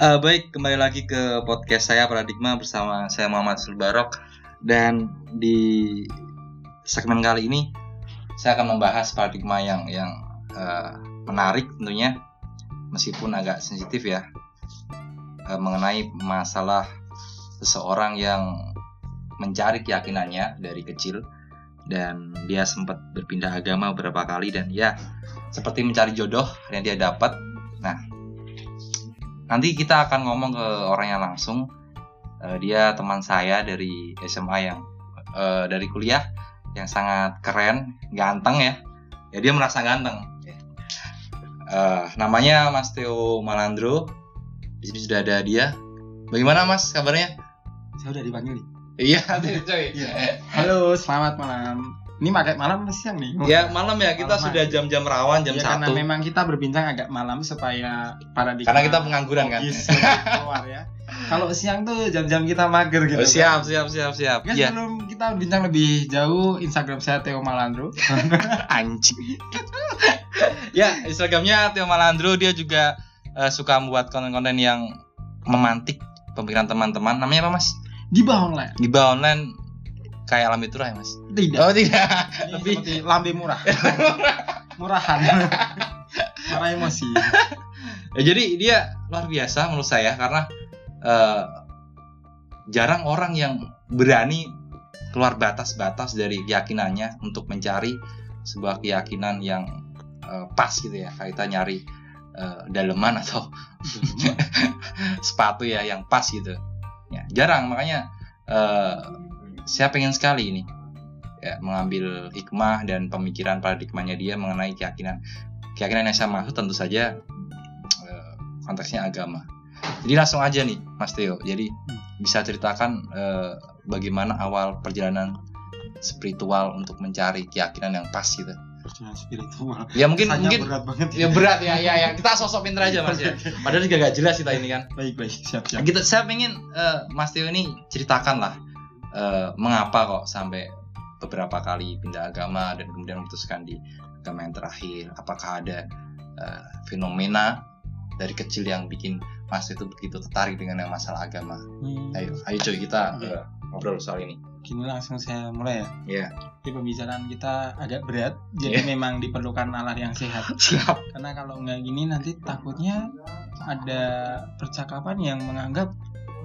Eh, baik, kembali lagi ke podcast saya Paradigma bersama saya Muhammad Sulbarok dan di segmen kali ini saya akan membahas paradigma yang yang eh, menarik tentunya meskipun agak sensitif ya eh, mengenai masalah seseorang yang mencari keyakinannya dari kecil dan dia sempat berpindah agama beberapa kali dan ya seperti mencari jodoh yang dia dapat. Nanti kita akan ngomong ke orangnya langsung. Eh, dia teman saya dari SMA yang eh, dari kuliah yang sangat keren, ganteng ya. Ya dia merasa ganteng. Eh, namanya Mas Theo Malandro. Di sini sudah ada dia. Bagaimana Mas kabarnya? Saya udah dipanggil nih. Iya, coy. Halo, selamat malam. Ini pakai malam atau siang nih? Ya malam ya kita Malam, sudah jam-jam rawan jam Ya, karena satu. memang kita berbincang agak malam supaya para di Karena kita pengangguran kan. keluar ya. Kalau siang tuh jam-jam kita mager gitu. Oh, siap, siap, siap, siap. Ya, Ya, sebelum kita berbincang lebih jauh, Instagram saya Theo Malandro. anjing. ya, Instagramnya Theo Malandro dia juga eh, suka membuat konten-konten yang memantik pemikiran teman-teman. Namanya apa, Mas? Gibah online. Giba online kayak Alam Turah ya, Mas? Tidak. Oh, tidak. Ini lebih- lambe murah. Murahan. Marah emosi. Ya, jadi dia luar biasa menurut saya karena eh, jarang orang yang berani keluar batas-batas dari keyakinannya untuk mencari sebuah keyakinan yang eh, pas gitu ya. Kita nyari eh, daleman atau sepatu ya yang pas gitu. Ya, jarang makanya eh, saya pengen sekali ini ya mengambil hikmah dan pemikiran paradigmanya dia mengenai keyakinan keyakinan yang saya maksud tentu saja eh, konteksnya agama. Jadi langsung aja nih Mas Theo. Jadi bisa ceritakan eh, bagaimana awal perjalanan spiritual untuk mencari keyakinan yang pas gitu. Perjalanan spiritual. Ya mungkin Rasanya mungkin berat banget. ya berat ya ya ya kita sosok pinter aja Mas ya. Padahal juga gak jelas kita ini kan. Baik, baik. Siap, siap. Gitu saya pengen eh, Mas Theo ini ceritakan lah eh, mengapa kok sampai beberapa kali pindah agama dan kemudian memutuskan di agama yang terakhir. Apakah ada eh, fenomena dari kecil yang bikin Mas itu begitu tertarik dengan yang masalah agama? Hmm. Ayo, ayo coy kita eh, ngobrol soal ini. Gini langsung saya mulai ya. Iya. Jadi pembicaraan kita agak berat, jadi memang diperlukan nalar yang sehat. Siap. Karena kalau nggak gini nanti takutnya ada percakapan yang menganggap,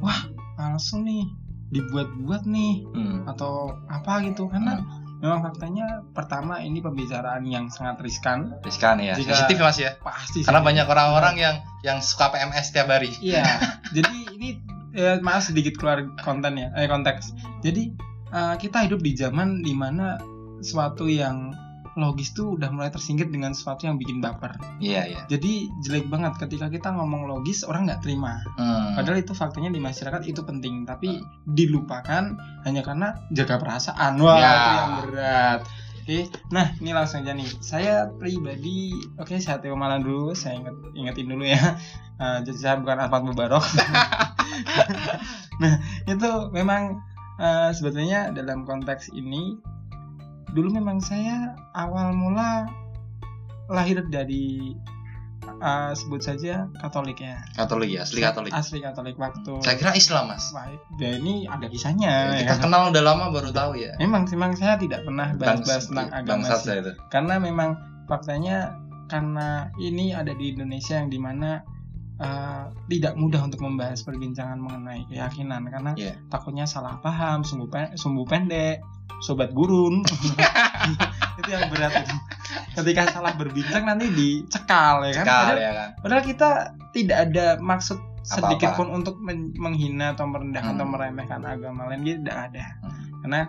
wah langsung nih dibuat-buat nih Hmm. atau apa gitu. Karena memang faktanya pertama ini pembicaraan yang sangat riskan, Riskan ya. Jika- Sensitif Mas ya. pasti. Karena sih. banyak orang-orang yang yang suka PMS tiap hari. Iya. jadi ini eh, maaf sedikit keluar konten ya, eh konteks. Jadi eh, kita hidup di zaman di mana sesuatu yang logis tuh udah mulai tersingkir dengan sesuatu yang bikin baper. Iya, iya. Jadi jelek banget ketika kita ngomong logis orang nggak terima. Hmm. Padahal itu faktanya di masyarakat itu penting, tapi dilupakan hanya karena jaga perasaan. Wah, Ya. itu yang berat. Oke, nah ini langsung aja nih. Saya pribadi, oke saya Theo Malandro, saya inget, ingetin dulu ya. Eh, jadi saya bukan Ahmad Mubarok. nah itu memang eh, sebetulnya dalam konteks ini dulu memang saya awal mula lahir dari eh, sebut saja Katolik ya. Katolik ya, asli Katolik. Asli Katolik waktu. Saya kira Islam, Mas. Wah, ya ini ada kisahnya. Ya, ya kita kan? kenal udah lama baru tahu ya. Memang, memang saya tidak pernah bahas-bahas tentang agama sih. itu. Karena memang faktanya karena ini ada di Indonesia yang di mana eh, tidak mudah untuk membahas perbincangan mengenai keyakinan karena Iya. takutnya salah paham, sumbu, pe- sumbu pendek, sobat gurun. itu yang berat itu. Ketika salah berbincang nanti dicekal ya kan. Cekal Padahal- ya kan. Padahal kita tidak ada maksud sedikit pun untuk men- menghina atau merendahkan Hmm. atau meremehkan agama lain gitu tidak ada. Hmm. Karena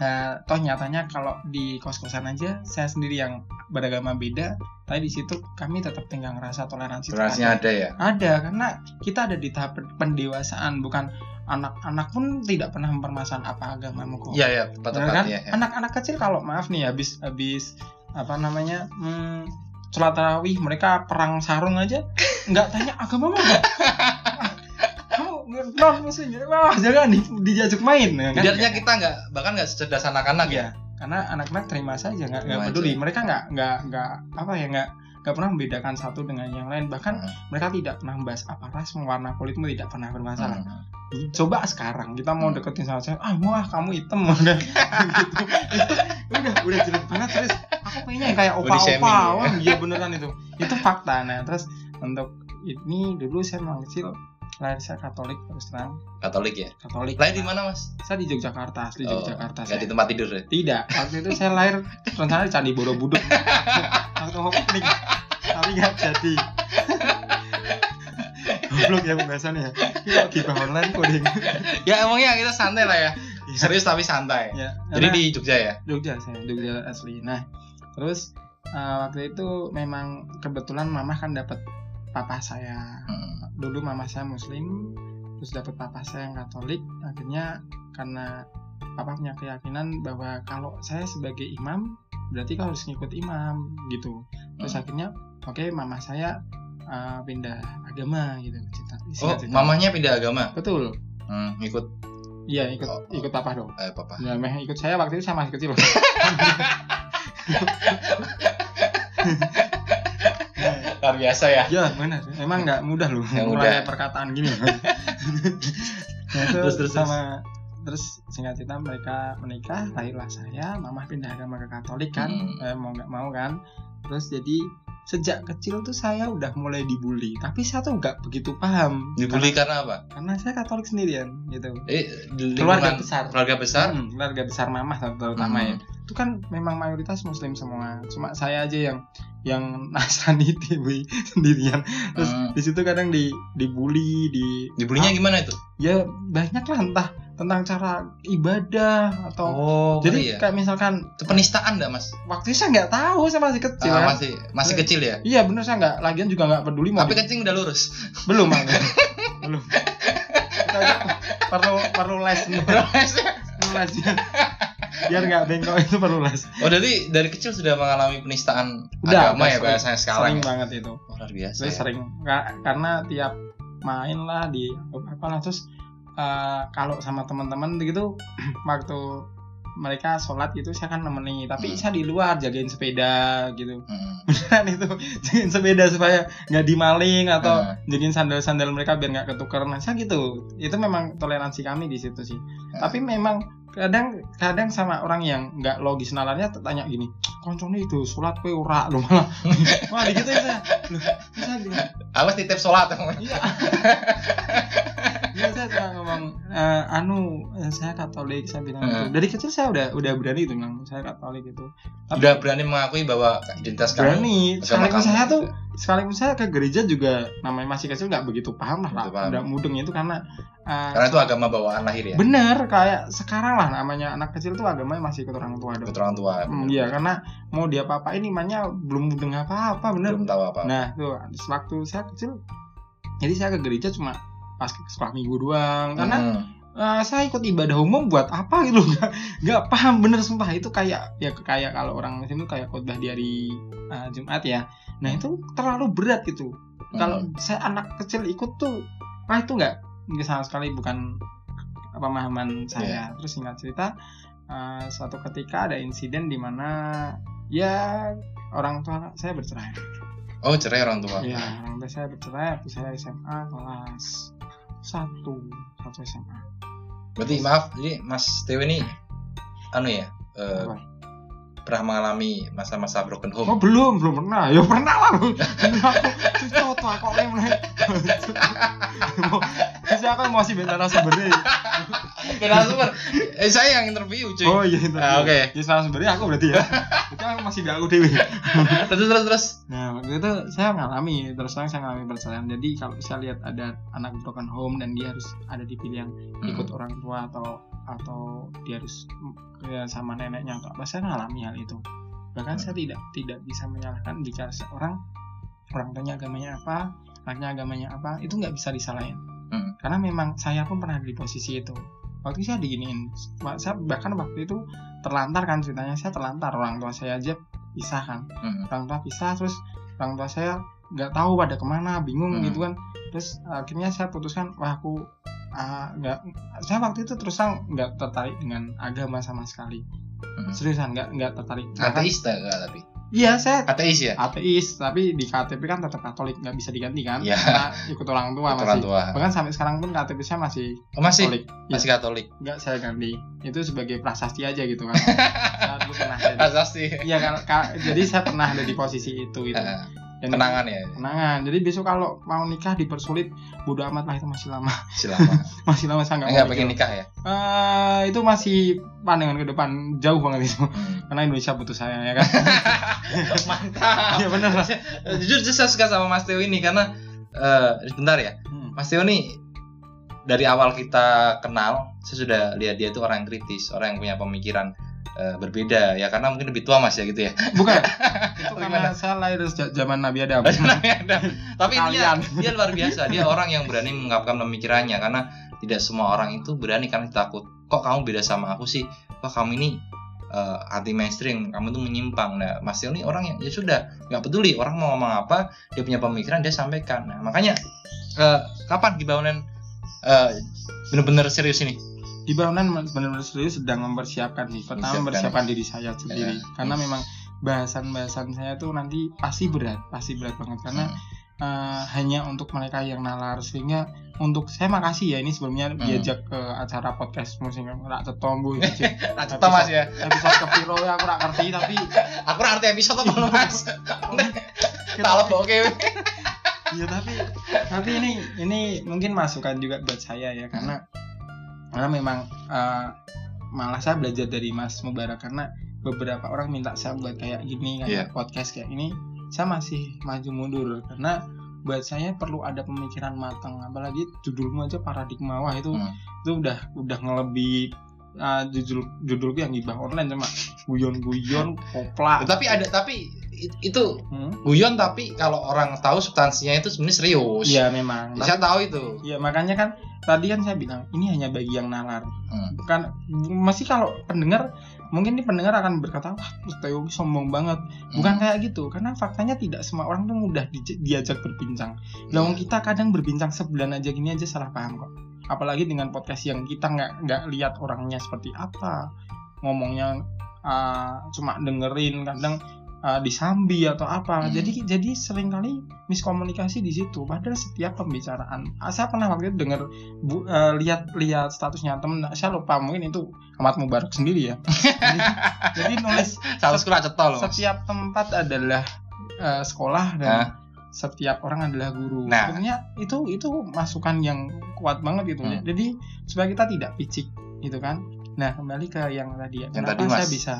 eh, toh nyatanya kalau di kos-kosan aja saya sendiri yang beragama beda, tapi di situ kami tetap tinggal ngerasa toleransi. itu Toleransinya ada. ada ya. Ada karena kita ada di tahap pendewasaan bukan anak-anak pun tidak pernah mempermasalahan apa agamamu kok. Iya, iya, tepat kan? ya. ya. Anak-anak kecil kalau maaf nih habis habis apa namanya hmm, sholat tarawih mereka perang sarung aja nggak tanya agama apa non muslim ya? wah jangan di, diajak main ya kan Biarnya kita nggak bahkan nggak secerdas anak-anak ya. Iya, karena anak-anak terima saja nggak nggak peduli aja. mereka nggak nggak nggak apa ya nggak nggak pernah membedakan satu dengan yang lain bahkan Hmm. mereka tidak pernah membahas apa ras warna kulitmu tidak pernah bermasalah Hmm. coba sekarang kita mau Hmm. deketin sama saya ah mau ah kamu hitam udah gitu itu udah udah jelek banget terus aku pengennya yang kayak Body opa shaming, opa ya. wah iya beneran itu itu fakta nah terus untuk ini dulu saya memang kecil lahir saya Katolik terus terang Katolik ya. Katolik Lahir di mana mas? saya di Yogyakarta asli Oh, Yogyakarta nggak saya. di tempat tidur ya? Tidak, waktu itu saya lahir rencana di Candi Borobudur. Waktu mau piknik, tapi nggak jadi. Goblok ya pembahasannya ya. Kok gibah online coding. ya emangnya kita santai lah ya. Serius tapi santai. ya, Jadi di Jogja ya. Jogja saya, Jogja asli. Nah, terus eh, waktu itu memang kebetulan mama kan dapat papa saya. Hmm. Dulu mama saya muslim, terus dapat papa saya yang Katolik. Akhirnya karena papa punya keyakinan bahwa kalau saya sebagai imam berarti kau harus ngikut imam gitu. Terus Hmm. akhirnya oke mama saya eh, pindah agama gitu. Cerita, Oh, singkat cerita. mamanya pindah agama. Betul. Hmm, ikut Iya ikut Oh, oh. ikut papa dong. eh papa. Ya, meh ikut saya waktu itu saya masih kecil. Luar biasa ya. ya benar. Emang nggak mudah loh mulai mudah. perkataan gini. nah, itu Terus, terus, sama terus singkat cerita mereka menikah, lahirlah saya, mama pindah agama ke Katolik kan, Hmm. eh, mau nggak mau kan. Terus jadi sejak kecil tuh saya udah mulai dibully, tapi saya tuh nggak begitu paham. Dibully karena apa? Karena, karena saya Katolik sendirian gitu. Eh, Keluarga besar. Keluarga besar. Hmm, keluarga besar mama terutama Hmm. ya. Itu kan memang mayoritas muslim semua. Cuma saya aja yang yang nasrani TV sendirian. Terus Hmm. di situ kadang di dibully, di Dibulinya gimana itu? ya banyak lah entah tentang cara ibadah atau Oh, jadi ngeri ya. kayak misalkan penistaan enggak, Mas? waktu itu saya nggak tahu saya masih kecil Ah, kan. masih masih kecil ya. Iya bener saya nggak lagian juga nggak peduli mau Tapi di- kencing udah lurus. belum Bang. belum perlu perlu les perlu les biar nggak bengkok itu perlu les Oh, jadi dari kecil sudah mengalami penistaan Udah, agama udah ya bahasanya sekarang. sering ya? banget itu Oh, luar biasa. saya ya. sering Ka- karena tiap main lah di apa lah terus eh, kalau sama teman-teman gitu waktu mereka sholat gitu saya kan nemeni tapi Hmm. saya di luar jagain sepeda gitu Hmm. beneran itu jagain sepeda supaya nggak dimaling atau Hmm. jagain sandal-sandal mereka biar nggak ketuker nah saya gitu itu memang toleransi kami di situ sih tapi memang kadang kadang sama orang yang nggak logis nalarnya tanya gini koncone itu sholat kue ora lo malah wah gitu ya saya loh bilang Awas titip sholat. Iya. Iya saya cuma ngomong eh, anu eh, saya Katolik saya bilang gitu. Heeh. Dari kecil saya udah udah berani itu bilang saya Katolik itu. Tapi Udah berani mengakui bahwa identitas kamu berani. Sekalipun kamu saya gitu. tuh sekalipun saya ke gereja juga namanya masih kecil nggak begitu paham lah, paham. udah mudeng itu karena eh, Karena itu agama bawaan lahir ya. bener kayak sekarang lah namanya anak kecil tuh agamanya masih ikut orang tua dong. Ikut orang tua. Hmm, Iya karena mau dia apa-apain imannya belum mudeng apa-apa bener. Belum tahu apa. Nah, tuh waktu saya kecil jadi saya ke gereja cuma pas sekolah minggu doang. Karena Hmm. eh, saya ikut ibadah umum buat apa gitu? Nggak nggak paham bener sumpah. Itu kayak ya kayak kalau orang muslim itu kayak khotbah di hari eh, Jumat ya. Nah itu terlalu berat gitu. Kalau Hmm. saya anak kecil ikut tuh ah itu nggak? Nggak sama sekali bukan pemahaman saya. Terus singkat cerita eh, suatu ketika ada insiden di mana ya orang tua saya bercerai. Oh, cerai orang tua. Ya, orang tua saya bercerai waktu saya SMA kelas satu satu SMA. Berarti maaf, jadi Mas Tewe ini anu ya, Apa? pernah mengalami masa-masa broken home. Oh belum, belum pernah. Ya pernah lah. Bener aku mulai. Bisa aku masih beda narasumbernya. Beda sumber. Eh saya yang interview, cuy. Oh iya itu. Ah, oke. Jadi narasumbernya aku berarti ya. Itu aku masih beda aku dewi. terus terus terus. Nah waktu itu saya mengalami terus terang saya mengalami perceraian. Jadi kalau saya lihat ada anak broken home dan dia harus ada di pilihan ikut orang tua atau atau dia harus ya, sama neneknya atau apa saya mengalami hal itu bahkan saya tidak tidak bisa menyalahkan jika seorang orang tuanya agamanya apa anaknya agamanya apa itu nggak bisa disalahin Hmm. karena memang saya pun pernah di posisi itu waktu saya diginiin saya bahkan waktu itu terlantar kan ceritanya saya terlantar orang tua saya aja pisah kan Hmm. orang tua pisah terus orang tua saya nggak tahu pada ke mana bingung Hmm. gitu kan terus akhirnya saya putuskan wah aku ah, nggak saya waktu itu terus nggak tertarik dengan agama sama sekali Hmm. seriusan nggak nggak tertarik Ateis tak tapi. Iya saya Ateis ya? ateis tapi di KTP kan tetap Katolik nggak bisa diganti kan Iya. karena ikut orang tua Ikut masih orang tua. bahkan sampai sekarang pun KTP saya masih Oh, masih Katolik masih Katolik. nggak saya ganti itu sebagai prasasti aja gitu kan saya dulu pernah jadi Asasti. iya kan Ka- jadi saya pernah ada di posisi itu gitu Dan Kenangan ya. kenangan jadi besok kalau mau nikah dipersulit bodo amat lah itu masih lama Selama. masih lama saya nggak Enggak pengen nikah ya. Eh, itu masih pandangan ke depan jauh banget itu Hmm. karena Indonesia butuh saya ya kan Mantap. iya lah Eh, Jujur saya suka sama Mas Teo ini karena eh sebentar ya. Hmm. Mas Teo nih dari awal kita kenal, saya sudah lihat dia itu orang yang kritis, orang yang punya pemikiran eh, berbeda ya karena mungkin lebih tua Mas ya gitu ya. bukan itu karena Gimana? saya lahir sejak zaman Nabi Adam Tapi dia dia luar biasa, dia orang yang berani mengungkapkan pemikirannya karena tidak semua orang itu berani karena takut. Kok kamu beda sama aku sih? Kok kamu ini eh, anti mainstream, kamu tuh menyimpang. Nah, Mas Teo ini orang yang ya sudah nggak peduli orang mau ngomong apa, dia punya pemikiran dia sampaikan. Nah, makanya eh, kapan Gibaunan eh benar-benar serius ini? Di Bangunan benar-benar serius sedang mempersiapkan sih pertama Mempersiapkan. diri saya sendiri Ya. karena memang bahasan-bahasan saya tuh nanti pasti berat pasti berat banget karena Hmm. eh, hanya untuk mereka yang nalar sehingga untuk saya makasih ya ini sebelumnya Hmm. diajak ke acara podcast musik rak itu sih. Nah, cerita Mas ya. episode ke Piro ya aku rak ngerti tapi Aku ngerti episode apa Mas? kita- Salah oke. Iya tapi tapi ini ini mungkin masukan juga buat saya ya karena karena memang eh, malah saya belajar dari Mas Mubarak karena beberapa orang minta saya buat kayak gini kayak Iya. podcast kayak ini saya masih maju mundur karena buat saya perlu ada pemikiran matang apalagi judulmu aja paradigma wah itu Hmm. itu udah udah ngelebi eh, judul judulku yang gibah online cuma guyon-guyon kopla Tapi ada tapi itu Hmm? guyon tapi kalau orang tahu substansinya itu sebenarnya serius. Iya memang Saya tahu itu. Iya makanya kan tadi kan saya bilang ini hanya bagi yang nalar. Hmm. Bukan masih kalau pendengar mungkin nih pendengar akan berkata wah Teo sombong banget. Bukan kayak gitu karena faktanya tidak semua orang tuh mudah di- diajak berbincang. Lah wong kita kadang berbincang sebulan aja gini aja salah paham kok. Apalagi dengan podcast yang kita nggak nggak lihat orangnya seperti apa, ngomongnya uh, cuma dengerin kadang uh, disambi atau apa. Hmm. Jadi jadi sering kali miskomunikasi di situ. Padahal setiap pembicaraan, ah, saya pernah waktu itu dengar uh, lihat lihat statusnya temen, saya lupa mungkin itu Ahmad Mubarak sendiri ya. jadi, jadi nulis Salah sekolah cetol setiap tempat adalah uh, sekolah dan Hah? setiap orang adalah guru. Nah. Sebenarnya itu itu masukan yang kuat banget gitu. Hmm. Jadi supaya kita tidak picik gitu kan. Nah kembali ke yang tadi ya. Yang Kenapa tadi, saya bisa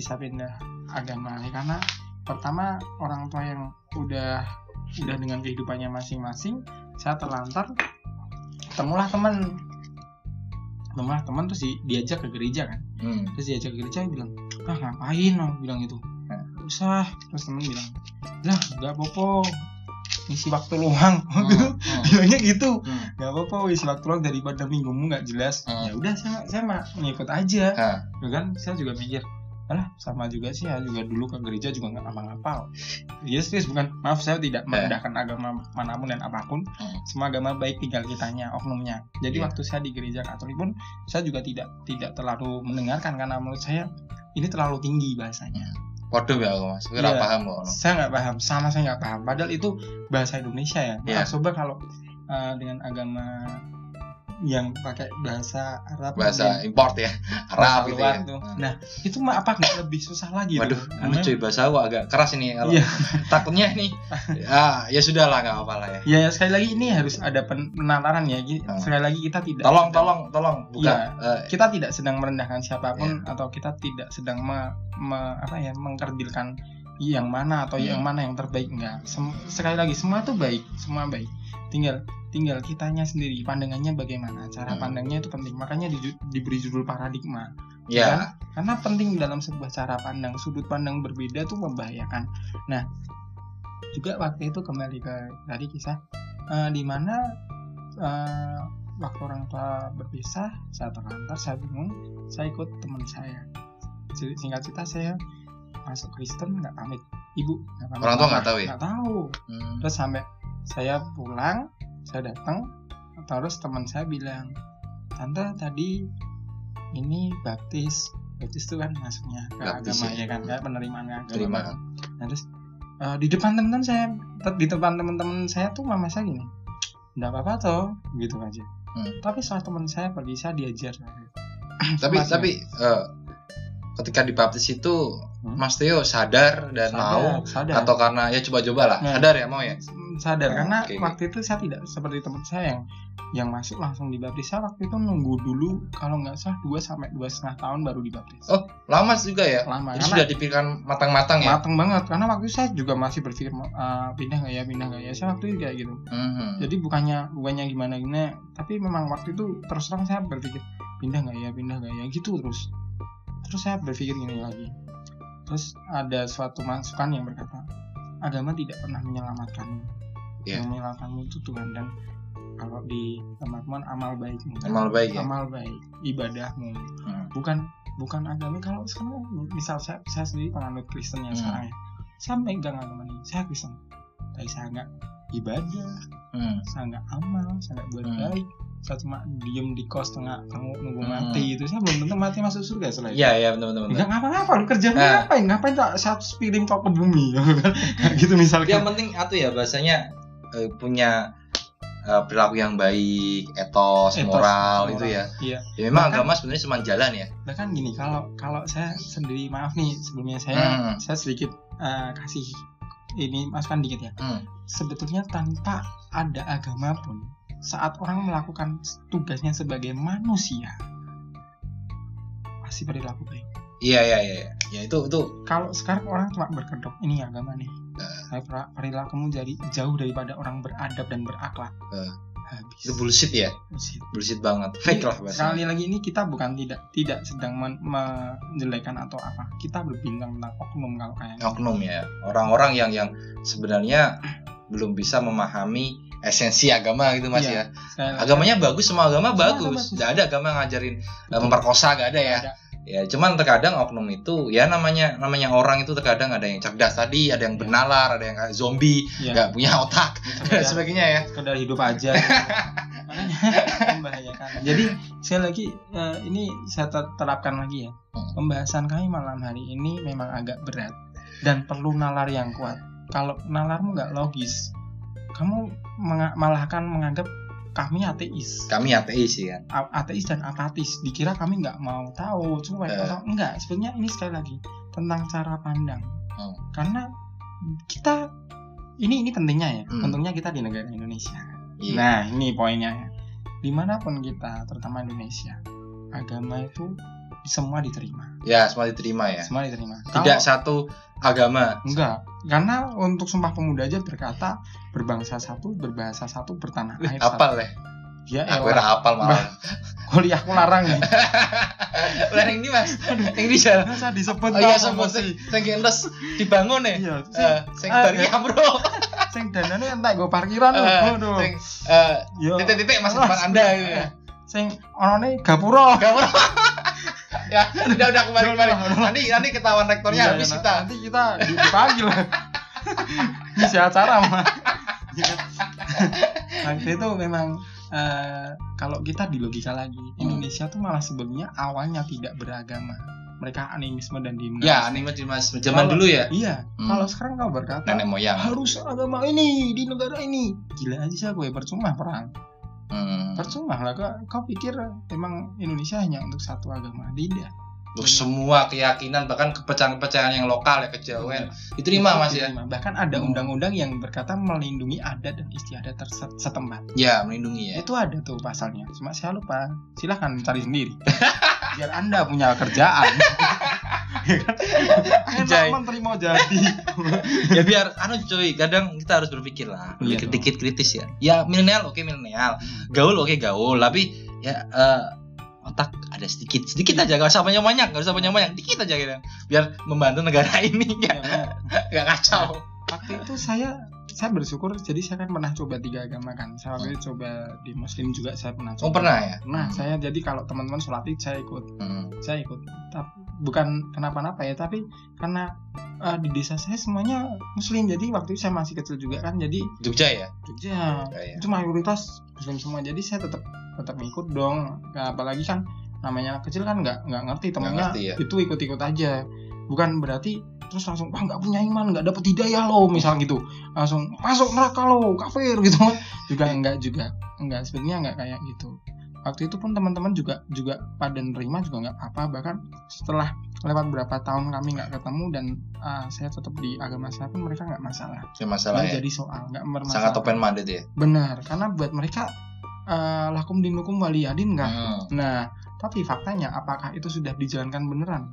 bisa pindah agama ya karena pertama orang tua yang udah udah dengan kehidupannya masing-masing. Saya terlantar temulah teman temulah teman terus di- diajak ke gereja kan Hmm. terus diajak ke gereja dia bilang ah ngapain lo bilang gitu Nah. "Nggak usah terus temen bilang lah nggak apa-apa isi waktu luang Hmm. Hmm. bilangnya gitu Hmm. nggak apa-apa isi waktu luang daripada minggumu nggak jelas Hmm. ya udah saya saya mah ngikut aja Hah. ya kan saya juga mikir alah sama juga sih ya juga dulu ke gereja juga nggak apa-apa iya serius bukan maaf saya tidak merendahkan agama mana pun dan apa pun Hmm. semua agama baik tinggal kitanya oknumnya jadi Iya. waktu saya di gereja katolik pun saya juga tidak tidak terlalu mendengarkan karena menurut saya ini terlalu tinggi bahasanya Waduh ya aku mas, gue nggak Iya. paham kok. saya nggak paham sama saya nggak paham padahal itu bahasa Indonesia ya Iya. Maaf, coba kalau uh, dengan agama yang pakai bahasa Arab Bahasa mungkin import ya, bahasa Arab gitu ya. tuh. nah itu mah apa nggak lebih susah lagi tuh? Waduh, Namanya- lucu bahasa aku agak keras ini kalau Iya. takutnya nih. Ya, ya sudah lah nggak apa-apa lah ya. ya sekali lagi ini harus ada pen- penalaran ya Hmm. sekali lagi kita tidak Tolong, tolong, tolong, bukan. Eh, kita tidak sedang merendahkan siapa pun Iya. atau kita tidak sedang me- me- apa ya mengkerdilkan yang mana atau Hmm. yang mana yang terbaik enggak. Sem- sekali lagi semua itu baik semua baik. Tinggal tinggal kitanya sendiri pandangannya bagaimana cara Hmm. pandangnya itu penting. Makanya di- diberi judul paradigma ya, karena penting dalam sebuah cara pandang sudut pandang berbeda itu membahayakan. Nah juga waktu itu kembali ke tadi kisah eh, di mana eh, waktu orang tua berpisah saya terlantar saya bingung saya ikut teman saya. Singkat cerita saya masuk Kristen nggak pamit ibu nggak pamit Orang tua nggak tahu ya? nggak tahu Hmm. terus sampai saya pulang saya datang terus teman saya bilang tante tadi ini baptis baptis itu kan masuknya ke Baptis agama ya. ya kan kayak penerimaan agama Penerimaan. nah terus eh, di depan teman-teman saya di depan teman-teman saya tuh mama saya gini nggak apa-apa toh gitu aja Hmm. tapi setelah teman saya pergi saya diajar tapi tapi eh, ketika dibaptis itu Hmm. Mas Theo sadar dan mau? sadar. Atau karena ya coba-coba lah Nah. sadar ya mau ya? Sadar Oh, karena oke. waktu itu saya tidak seperti teman saya yang yang masuk langsung dibaptis. Saya waktu itu nunggu dulu kalau nggak salah 2 sampai dua setengah tahun baru dibaptis. Oh, lama juga ya? Lama Jadi sudah dipikirkan matang-matang ya? Mateng banget karena waktu itu saya juga masih berpikir uh, pindah nggak ya pindah nggak ya? Saya waktu itu kayak gitu. Mhm. jadi bukannya bukannya gimana gimana tapi memang waktu itu terus terang saya berpikir pindah nggak ya pindah nggak ya? Gitu terus terus saya berpikir gini lagi terus ada suatu masukan yang berkata agama tidak pernah menyelamatkanmu Iya. yang menyelamatkanmu itu Tuhan dan kalau di teman-teman amal baikmu Amal baik ya? amal baik ibadahmu Hmm. bukan bukan agama kalau sekarang misal saya, saya sendiri penganut Kristen yang Hmm. sekarang ya saya megang agama ini saya Kristen tapi saya nggak ibadah Hmm. saya nggak amal saya nggak buat Hmm. baik saya cuma diem di kos tengah tunggu nunggu Hmm. mati itu saya belum tentu mati masuk surga setelah itu Iya, iya benar-benar. nggak ngapa-ngapa lu kerja Nah. ngapain ngapain tak satu piring kok ke bumi gitu misalnya Yang penting atau ya bahasanya eh, punya eh, perilaku yang baik, etos, Etos, moral moral. itu ya. iya Ya memang Bahkan- agama sebenarnya cuma jalan ya. bahkan gini kalau kalau saya sendiri maaf nih sebelumnya saya Hmm. saya sedikit eh, kasih ini masukan dikit ya Hmm. sebetulnya tanpa ada agama pun saat orang melakukan tugasnya sebagai manusia pasti perilaku baik Iya, iya, iya. iya. Ya itu itu kalau sekarang orang cuma berkedok ini agama nih per- perilakumu jadi jauh daripada orang beradab dan berakhlak Eh. Habis itu bullshit ya. Bullshit. Bullshit banget. Fake lah sekali bahasanya. lagi ini kita bukan tidak tidak sedang men- menjelekan atau apa kita berbincang tentang oknum kalau kayak gitu. Oknum ya. Orang-orang yang yang sebenarnya belum bisa memahami esensi agama gitu Mas Iya. ya. Sekali Agamanya bagus, semua agama Semua bagus. Gak ada agama ngajarin eh, memperkosa gak ada ya. ada. Ya, cuman terkadang oknum itu ya namanya namanya orang itu terkadang ada yang cerdas tadi, ada yang Iya. bernalar, ada yang kayak zombie, Iya. nggak punya otak dan Sekedar- sebagainya ya. sekedar hidup aja makanya membahayakan jadi sekali lagi eh, ini saya ter- terapkan lagi ya Hmm. pembahasan kami malam hari ini memang agak berat dan perlu nalar yang kuat kalau nalarmu nggak logis kamu menga- malah akan menganggap kami ateis Kami ateis kan. A- ateis dan apatis dikira kami nggak mau tahu cuma Eh. atau enggak sebenarnya ini sekali lagi tentang cara pandang Hmm. karena kita ini ini pentingnya ya Hmm. untungnya kita di negara Indonesia Iya. Nah, ini poinnya. Di mana pun kita, terutama Indonesia, agama itu semua diterima. Ya, semua diterima ya. Semua diterima. Tidak Kalau- satu agama. enggak, karena untuk Sumpah Pemuda aja berkata berbangsa satu, berbahasa satu, bertanah air satu. Apal ya. Ya Aku ora apal malah. kuliahku larang nih. Lah yang ini Mas. Yang di jalan. Masa disebut Oh iya semua promosi. sing gentos dibangun ya. Iya, Eh, sing dari ya. Bro. sing danane entek go parkiran lho, Eh, waduh. Sing eh, Yo. titik-titik Mas depan Anda gitu ya. Sing onone gapura. Gak mau. ya, udah udah kembali kembali. Nanti nanti ketahuan rektornya Iya, habis iya, kita. Nanti kita dipanggil. Ngisi acara mah. Waktu itu memang eh, kalau kita di logika lagi, Hmm. Indonesia tuh malah sebelumnya awalnya tidak beragama. Mereka animisme dan dimensi. Ya, Mas zaman dulu ya. Iya, Hmm. kalau sekarang kau berkata Nenek moyang. harus agama ini di negara ini. Gila aja gue percuma perang. Hmm. Percuma lah kau, kau pikir emang Indonesia hanya untuk satu agama? Tidak. Untuk semua keyakinan bahkan kepercayaan-kepercayaan yang lokal ya kejawen diterima Itu Mas ya. diterima. Bahkan ada Hmm. undang-undang yang berkata melindungi adat dan istiadat setempat. Ya, melindungi ya. Itu ada tuh pasalnya. Cuma saya lupa. Silahkan cari sendiri. Biar anda punya kerjaan. Ya kan? Enak menteri mau jadi. ya biar anu cuy, kadang kita harus berpikir lah, Iya berpikir dong. dikit kritis ya. Ya milenial oke milenial, gaul oke gaul, tapi ya eh, otak ada sedikit. Sedikit aja gak usah banyak banyak gak usah banyak banyak dikit aja gitu biar membantu negara ini Ya, gak, gak kacau. Waktu itu saya saya bersyukur jadi saya kan pernah coba tiga agama kan. Saya waktu itu coba di muslim juga saya pernah coba oh pernah ya? Nah saya jadi kalau teman-teman sholat id saya ikut. Hmm. saya ikut. Tapi bukan kenapa-napa ya tapi karena eh, di desa saya semuanya muslim jadi waktu itu saya masih kecil juga kan jadi Jogja ya? Jogja. Kayak. itu mayoritas muslim semua jadi saya tetap tetap ngikut dong. Nah, apalagi kan namanya anak kecil kan nggak nggak ngerti temennya ngerti, ya. itu ikut-ikut aja. Bukan berarti terus langsung wah nggak punya iman nggak dapet hidayah lo misal gitu. Langsung masuk neraka lo kafir gitu. Juga enggak juga enggak sebenarnya enggak kayak gitu waktu itu pun teman-teman juga juga pada nerima juga nggak apa bahkan setelah lewat berapa tahun kami nggak ketemu dan ah, saya tetap di agama saya pun mereka nggak masalah Ya masalah nggak ya. jadi soal nggak bermasalah Sangat open minded ya. benar karena buat mereka eh, lakum dinukum waliyadin nggak Hmm. nah tapi faktanya apakah itu sudah dijalankan beneran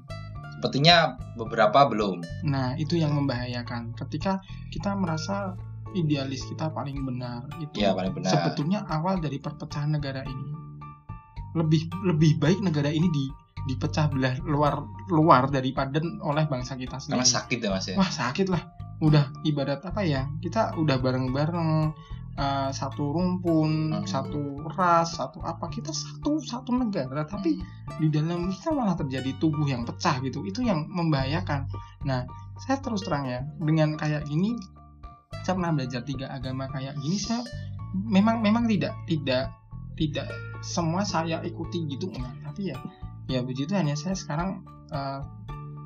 Sepertinya beberapa belum. Nah, itu yang membahayakan. Ketika kita merasa idealis kita paling benar, itu Iya paling benar. sebetulnya awal dari perpecahan negara ini. Lebih lebih baik negara ini di dipecah belah luar luar daripada oleh bangsa kita Karena sendiri. sakit ya mas ya. Wah, sakit lah. Udah ibarat apa ya? Kita udah bareng-bareng eh, satu rumpun, Hmm. satu ras, satu apa. Kita satu satu negara, tapi di dalam kita malah terjadi tubuh yang pecah gitu itu yang membahayakan nah saya terus terang ya dengan kayak gini saya pernah belajar tiga agama kayak gini saya memang memang tidak tidak tidak semua saya ikuti gitu enggak. Tapi ya ya begitu hanya saya sekarang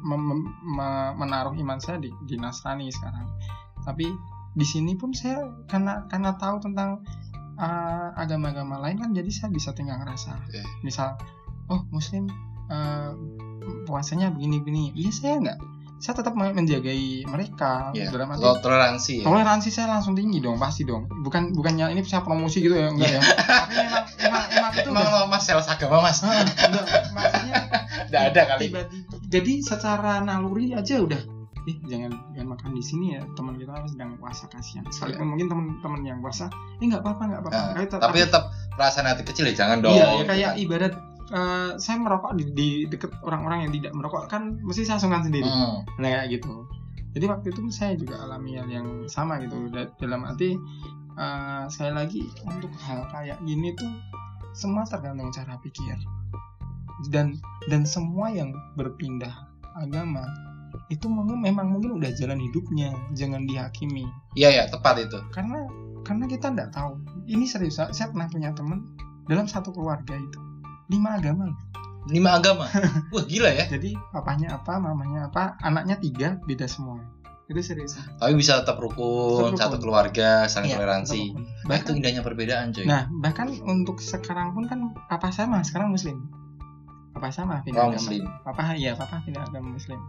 mem- mem- me- menaruh iman saya di, di Nasrani sekarang. Tapi di sini pun saya karena karena tahu tentang eh, agama-agama lain kan jadi saya bisa tinggal ngerasa. Oke. misal oh muslim eh, puasanya begini-begini. Iya saya nggak saya tetap men- menjagai mereka Iya. dalam arti toleransi ya. toleransi saya langsung tinggi dong pasti dong bukan bukannya ini saya promosi gitu ya enggak ya tapi memang emang emang itu Emang udah- mas sales agama mas? Ah, enggak, maksudnya Tidak ada kali. tiba-tiba jadi secara naluri aja udah eh jangan jangan makan di sini ya teman kita sedang puasa kasihan sekalipun mungkin teman-teman yang puasa eh nggak apa-apa nggak apa-apa Nah, Kayak tapi tetap perasaan hati kecil ya jangan dong. iya ya kayak kan. ibarat eh, saya merokok di, di deket orang-orang yang tidak merokok. Kan mesti saya sungkan sendiri. Hmm. nah kayak gitu. Jadi waktu itu saya juga alami hal yang sama gitu. Da- dalam arti eh, sekali lagi untuk hal kayak gini tuh semua tergantung cara pikir. Dan dan semua yang berpindah agama itu mungkin memang mungkin udah jalan hidupnya. Jangan dihakimi. Iya ya tepat itu. karena karena kita nggak tahu. Ini serius saya saya pernah punya teman dalam satu keluarga itu lima agama. Lima agama. Wah gila ya. jadi papanya apa mamanya apa anaknya tiga beda semua itu serius Tapi bisa tetap rukun, Tetap rukun. satu keluarga, saling Iya, toleransi. Nah, itu bahkan indahnya perbedaan coy. nah bahkan untuk sekarang pun kan papa saya mah sekarang muslim papa saya mah pindah Orang agama muslim. papa iya papa pindah agama muslim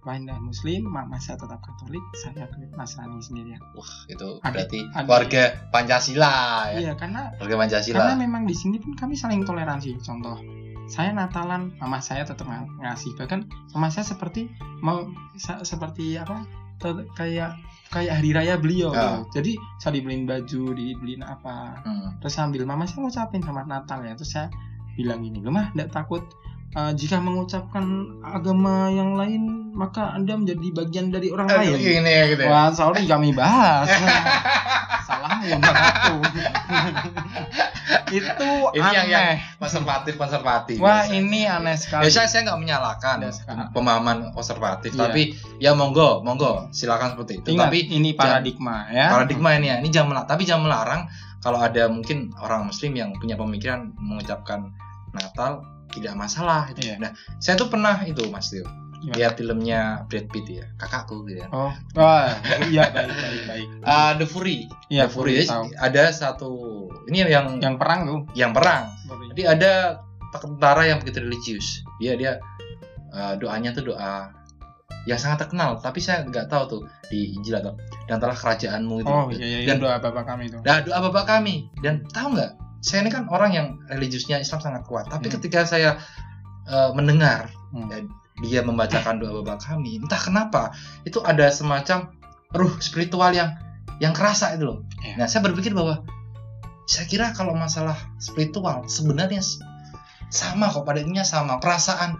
pindah muslim mama saya tetap katolik saya nasrani sendirian Wah itu berarti adik. keluarga Pancasila ya. iya karena Keluarga Pancasila. Karena memang di sini pun kami saling toleransi. Contoh, saya Natalan, mama saya tetap ng- ngasih. Bahkan mama saya seperti mau seperti apa? kayak kayak hari raya beliau. Ah. gitu. Jadi saya dibeliin baju, dibeliin apa. Hmm. Terus sambil mama saya ngucapin selamat Natal ya. Terus saya bilang gini, "Lu mah enggak takut eh, jika mengucapkan agama yang lain maka Anda menjadi bagian dari orang Aduh, lain?" ini ya gitu ya. Wah, sorry kami bahas. Salah ya aku. itu Ini aneh. yang yang konservatif konservatif. Wah, biasanya. ini aneh sekali. Ya saya nggak menyalahkan pemahaman konservatif, Iya. tapi ya monggo, monggo, silakan seperti itu. Ingat, Tapi ini paradigma ya. paradigma ini ya, ini jangan melarang, tapi jangan melarang kalau ada mungkin orang Muslim yang punya pemikiran mengucapkan Natal tidak masalah. Gitu. Iya. Nah, saya tuh pernah itu Mas Tio, Gimana? lihat filmnya Brad Pitt ya, kakakku gitu ya. Oh, wah, iya baik baik baik. Ah, The Fury. Iya, The Fury. Fury ada satu ini yang Yang perang tuh. yang perang. Jadi ada tentara yang begitu religius. Dia dia uh, doanya tuh doa yang sangat terkenal, tapi saya nggak tahu tuh di Injil atau dan telah kerajaanmu itu. Oh iya iya, iya Dan doa bapak kami itu. nah, doa bapak kami dan tahu nggak? Saya ini kan orang yang religiusnya Islam sangat kuat, tapi Hmm. ketika saya uh, mendengar Hmm. dan dia membacakan doa bapak kami, entah kenapa itu ada semacam ruh spiritual yang yang kerasa itu loh. Iya. Nah, saya berpikir bahwa saya kira kalau masalah spiritual sebenarnya sama kok pada intinya sama perasaan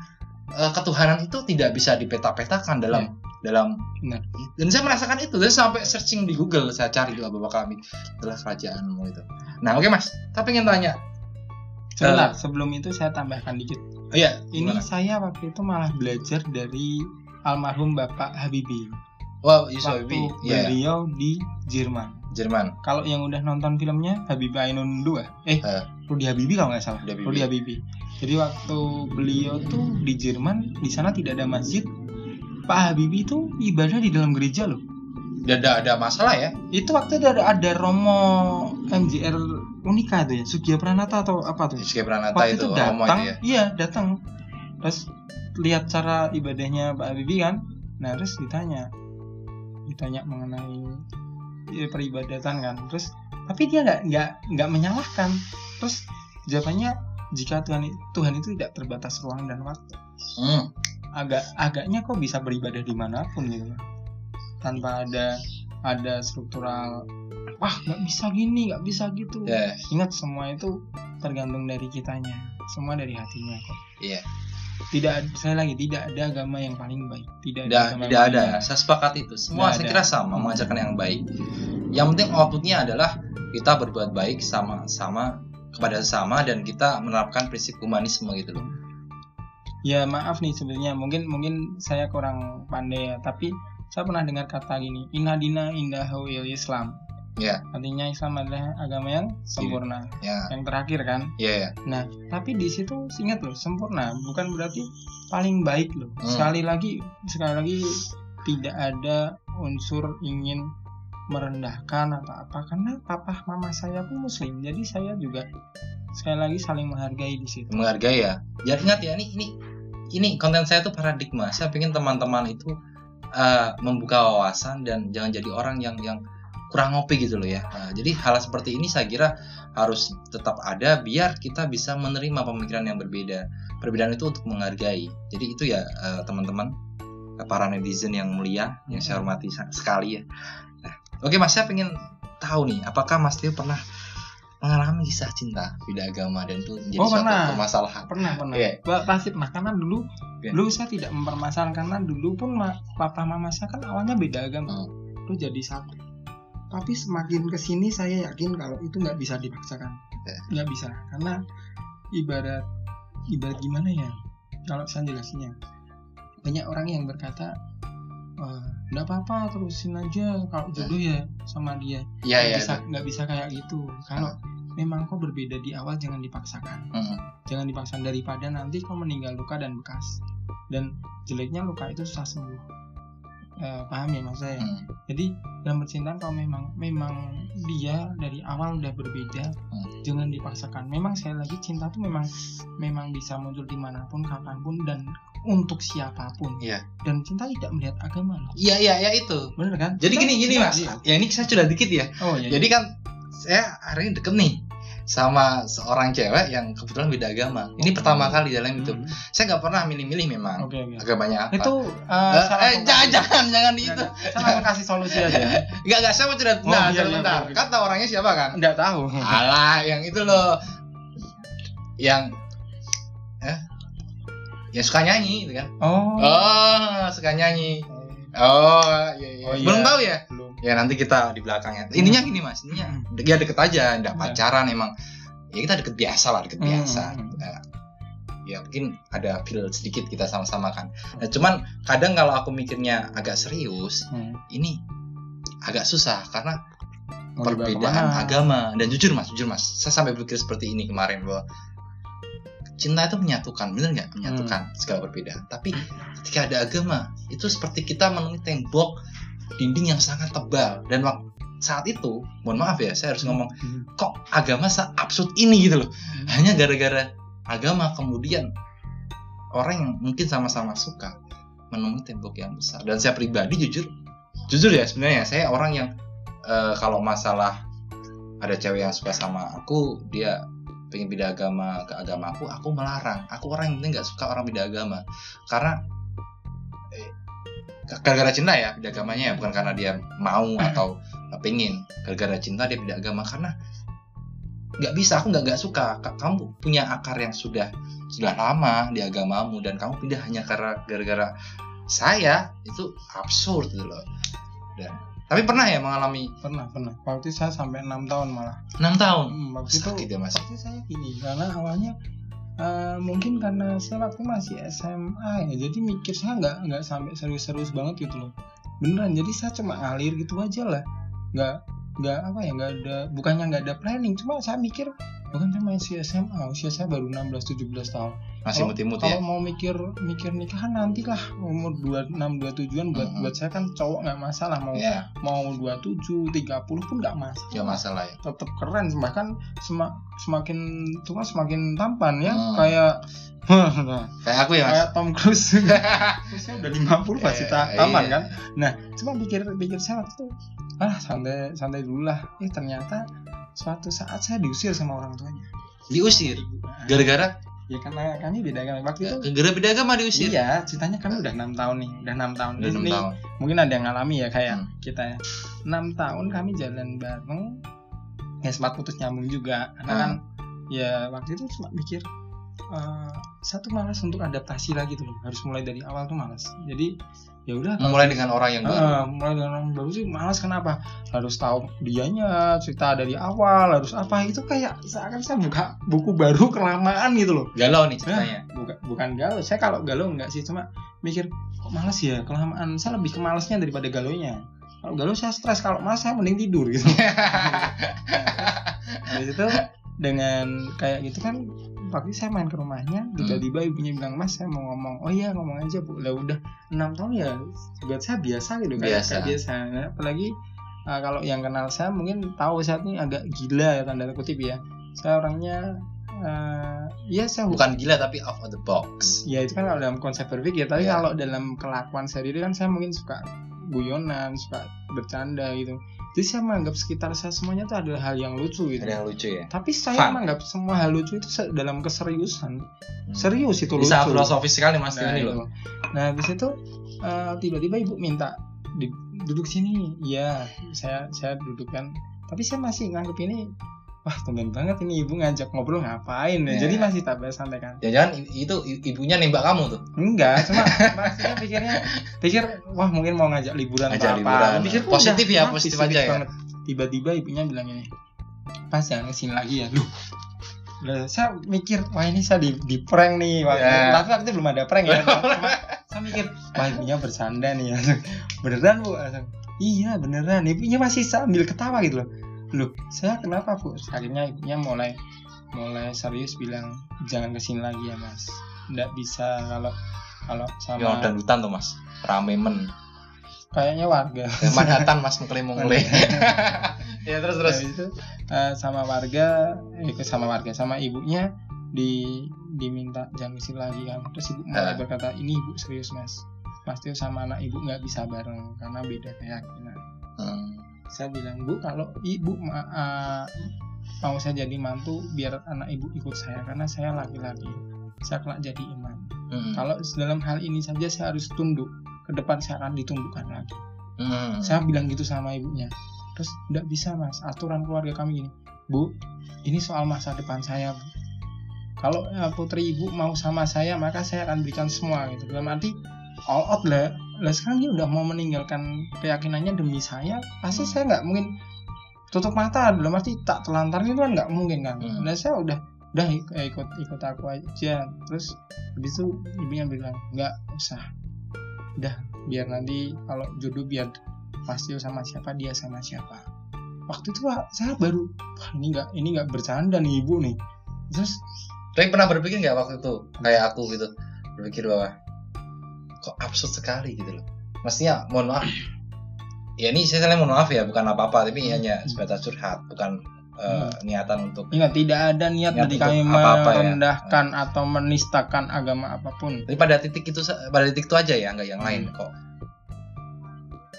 eh, ketuhanan itu tidak bisa dipeta-petakan dalam dalam Benar. dan saya merasakan itu dan sampai searching di Google saya cari doa bapak kami adalah kerajaanmu itu nah oke mas. Tapi ingin tanya. Sebentar, sebelum itu saya tambahkan dikit. oh iya Ini gimana? saya waktu itu malah belajar dari almarhum Bapak Habibie. Wow Yusuf waktu iya beliau di Jerman. Jerman. Kalau yang udah nonton filmnya Habibie Ainun 2, eh Eh. Rudi Habibie kalau nggak salah. Rudi Habibie. Rudi Habibie. Jadi waktu beliau tuh di Jerman di sana tidak ada masjid. Pak Habibie itu ibadah di dalam gereja loh ada ada masalah ya? itu waktu itu ada ada Romo MJR Unika tuh ya? Sugiya Pranata atau apa tuh? Suki Pranata waktu itu, itu Romo datang itu ya. iya datang. Terus lihat cara ibadahnya Pak Habibie kan? Nah terus ditanya ditanya mengenai ya, peribadatan kan? Terus tapi dia nggak nggak nggak menyalahkan. Terus jawabannya jika Tuhan Tuhan itu tidak terbatas ruang dan waktu. Hmm. agak agaknya kok bisa beribadah di mana pun gitu tanpa ada ada struktural wah nggak bisa gini nggak bisa gitu Ya, ingat semua itu tergantung dari kitanya semua dari hatinya kok iya. tidak ad- saya lagi tidak ada agama yang paling baik tidak Tidak, agama tidak yang ada. baik. Saya sepakat itu. Semua Tidak saya ada. kira sama mengajarkan yang baik. Yang penting outputnya adalah kita berbuat baik sama-sama kepada sesama dan kita menerapkan prinsip humanisme gitu loh. ya maaf nih sebenarnya mungkin mungkin saya kurang pandai ya tapi saya pernah dengar kata gini inadina indahu il Islam Ya, artinya Islam adalah agama yang sempurna ya, yang terakhir kan ya, ya. Nah, tapi di situ ingat loh, sempurna bukan berarti paling baik loh. Hmm. Sekali lagi, sekali lagi tidak ada unsur ingin merendahkan atau apa karena papa mama saya pun muslim jadi saya juga sekali lagi saling menghargai di situ Menghargai ya. Ya ingat ya ini ini ini konten saya tuh paradigma. Saya pengen teman-teman itu eh, membuka wawasan dan jangan jadi orang yang yang kurang ngopi gitu loh ya. Nah, jadi hal seperti ini saya kira harus tetap ada biar kita bisa menerima pemikiran yang berbeda. Perbedaan itu untuk menghargai. Jadi itu ya eh, teman-teman eh, para netizen yang mulia yang saya hormati sa- sekali ya. Nah, oke Mas saya pengen tahu nih apakah Mas Tio pernah mengalami kisah cinta beda agama dan itu menjadi Oh, suatu pernah. permasalahan. pernah pernah Iya. Ba- pasti pernah karena dulu Iya. dulu saya tidak mempermasalahkan karena dulu pun ma- papa mama saya kan awalnya beda agama Hmm. itu jadi satu tapi semakin ke sini saya yakin kalau itu nggak bisa dipaksakan Ya. nggak bisa karena ibarat ibarat gimana ya kalau saya jelasinnya banyak orang yang berkata "Wah, nggak apa-apa terusin aja kalau jodoh ya sama dia. Iya nggak iya. bisa nggak bisa kayak gitu. Kalau memang kau berbeda di awal jangan dipaksakan. Mm-mm. jangan dipaksakan. Daripada nanti kau meninggal luka dan bekas. Dan jeleknya luka itu susah sembuh. Eh, paham ya mas saya Mm. jadi dalam percintaan kalau memang memang dia dari awal udah berbeda Hmm. jangan dipaksakan. Memang sekali lagi cinta tuh memang memang bisa muncul di mana pun kapan pun dan untuk siapa pun Iya. dan cinta tidak melihat agama loh Iya iya ya itu. bener kan Jadi Cinta- gini gini mas, iya. ya ini saya sudah dikit ya. oh iya Jadi kan saya hari ini deket nih sama seorang cewek yang kebetulan beda agama. Ini pertama kali dalam itu. Hmm. Saya nggak pernah milih-milih memang oke oke agamanya apa. itu Eh, eh, salah eh, satu- jangan jangan jangan Nggak, itu. nggak. saya langsung kasih solusi aja Enggak enggak saya mau cerita. Oh, Nah, iya, iya, oke, oke. Kata orangnya siapa kan? nggak tahu Alah, yang itu loh. Yang eh yang suka nyanyi gitu kan. oh, Oh, suka nyanyi. Oh, iya, iya. Oh, iya. Belum tahu ya? belum Ya nanti kita di belakangnya. Intinya gini mas, intinya ya deket aja, nggak Iya. pacaran emang. Ya kita deket biasa lah, deket Hmm. biasa. Nah, ya mungkin ada feel sedikit kita sama-sama kan. Nah cuman kadang kalau aku mikirnya agak serius, Hmm. ini agak susah karena Mau perbedaan agama. Dan jujur mas, jujur mas, saya sampai berpikir seperti ini kemarin bahwa cinta itu menyatukan, bener nggak menyatukan Hmm. segala perbedaan. Tapi ketika ada agama, itu seperti kita menemui tembok dinding yang sangat tebal dan wak- saat itu, mohon maaf ya, saya harus ngomong Hmm. kok agama absurd ini gitu loh. Hanya gara-gara agama kemudian orang yang mungkin sama-sama suka menemui tembok yang besar. Dan saya pribadi jujur, jujur ya sebenarnya saya orang yang eh, kalau masalah ada cewek yang suka sama aku, dia pengen beda agama ke agama aku, aku melarang. Aku orang yang penting nggak suka orang beda agama. Karena eh, gara-gara cinta ya beda agamanya ya. Bukan karena dia mau atau pengen. Gara-gara cinta dia beda agama. Karena nggak bisa. Aku nggak nggak suka. Ka- kamu punya akar yang sudah sudah lama di agamamu. Dan kamu pindah hanya karena gara-gara saya itu absurd gitu loh. Dan tapi pernah ya mengalami? Pernah pernah. Waktu itu saya sampai enam tahun malah. Enam tahun? Hmm, waktu itu sakit ya mas? waktu saya gini karena awalnya eh, mungkin karena saya waktu masih SMA ya jadi mikir saya nggak nggak sampai serius-serius banget gitu loh. Beneran jadi saya cuma ngalir gitu aja lah. Nggak nggak apa ya nggak ada bukannya nggak ada planning cuma saya mikir bahkan saya masih SMA usia saya baru 16 17 tahun. Masih Kalau- muti-muti kalau ya? mau mikir mikir nikahan nantilah umur 26 27-an buat Mm-mm. buat saya kan cowok nggak masalah. Mau ya mau 27 30 pun nggak masalah. Ya masalah ya? Tetap keren bahkan sema- semakin tua semakin tampan ya. Hmm. kayak kayak aku ya mas? Kayak Tom Cruise. Terusnya udah 50 masih Eh, ta- tampan iya. kan? Nah cuma pikir pikir saya waktu itu ah santai santai dulu lah. Eh ternyata suatu saat saya diusir sama orang tuanya diusir Nah, gara-gara ya karena kami beda kan waktu itu gara-gara beda agama diusir Iya, ceritanya kami udah enam tahun nih, udah enam tahun. udah Ini tahun mungkin ada yang ngalami ya kayak Hmm. kita ya. Enam tahun kami jalan bareng, ya sempat putus nyambung juga. Karena Hmm. kan ya waktu itu cuma mikir eh, satu malas untuk adaptasi lagi tuh. Harus mulai dari awal tuh malas. Jadi ya udah kalau- mulai dengan orang yang baru. Eh, mulai dengan orang baru sih malas. Kenapa? Harus tahu dianya cerita dari awal harus apa. Itu kayak seakan saya buka buku baru kelamaan gitu loh. Galau nih ceritanya. Bukan bukan galau. Saya kalau galau enggak sih. Cuma mikir kok malas ya? Kelamaan. Saya lebih ke malasnya daripada galonya kalau galau saya stres. Kalau malas saya mending tidur gitu. Habis itu dengan kayak gitu kan itu saya main ke rumahnya tiba-tiba ibunya bilang mas saya mau ngomong. Oh iya ngomong aja bu. Lah udah enam tahun ya buat saya biasa gitu kayak Biasa. kayak biasa. Nah, apalagi uh, kalau yang kenal saya mungkin tahu saat ini agak gila ya tanda kutip ya. Saya orangnya uh, ya saya bukan gila tapi out of the box. Ya itu kan kalau dalam konsep berpikir tapi Iya. kalau dalam kelakuan sendiri kan saya mungkin suka guyonan suka bercanda gitu jadi saya menganggap sekitar saya semuanya itu adalah hal yang lucu gitu. Ada yang lucu ya? Tapi saya Fun. menganggap semua hal lucu itu dalam keseriusan. Hmm. serius itu bisa lucu. filosofis sekali mas nah, ini loh. nah habis itu eh, tiba-tiba ibu minta di- duduk sini. Iya saya saya duduk kan. Tapi saya masih nganggap ini wah tumben banget ini ibu ngajak ngobrol ngapain ya Ya. jadi masih tak santai kan jangan itu ibunya nembak kamu tuh Enggak, cuma maksudnya pikirnya pikir wah mungkin mau ngajak liburan Ngajak atau liburan. apa. Pikir Positif ya, positif aja ya. Tiba-tiba ibunya bilang ini. Pas jangan ke sini lagi ya. Lah, saya mikir wah ini saya di, di prank nih waktu Ya. tapi waktu itu belum ada prank ya cuma saya mikir wah ibunya bercanda nih beneran bu Langsung, iya beneran ibunya masih sambil ketawa gitu loh loh saya kenapa bu? Akhirnya ibunya mulai mulai serius bilang jangan ke sini lagi ya mas. Nggak bisa kalau kalau sama yang dangdutan tuh mas. Rame men. Kayaknya warga. Manhattan mas mengklaim mengklaim ya terus terus. Habis itu eh, sama warga eh, ke- sama warga sama ibunya di diminta jangan ke sini lagi kan terus ibu mulai Ah. berkata ini ibu serius mas. Tio sama anak ibu nggak bisa bareng karena beda keyakinan Hmm. Saya bilang bu kalau ibu ma- eh, mau saya jadi mantu biar anak ibu ikut saya karena saya laki-laki saya kelak jadi imam. Hmm. kalau dalam hal ini saja saya harus tunduk ke depan saya akan ditundukkan lagi. Hmm. saya bilang gitu sama ibunya. Terus tidak bisa mas. Aturan keluarga kami gini. Bu ini soal masa depan saya bu. Kalau eh, putri ibu mau sama saya maka saya akan berikan semua gitu. Dalam arti all out lah lah sekarang dia udah mau meninggalkan keyakinannya demi saya pasti saya nggak mungkin tutup mata dalam arti tak telantar itu kan nggak mungkin kan? Hmm. nah saya udah udah ik- ikut ikut aku aja. Terus habis itu ibunya bilang nggak usah. Udah biar nanti kalau jodoh biar pasti sama siapa dia sama siapa. Waktu itu saya baru wah ini nggak ini nggak bercanda nih ibu nih. Terus Tapi pernah berpikir nggak waktu itu kayak aku gitu? Berpikir bahwa kok absurd sekali gitu loh. Maksudnya mohon maaf. Ya ini saya mohon maaf ya bukan apa-apa tapi Hmm. hanya sebatas curhat bukan eh, niatan untuk. ingat tidak ada niat Niat dari kami apa-apa ya. merendahkan atau menistakan agama apa pun Tapi pada titik itu pada titik itu aja ya nggak yang lain Hmm. kok.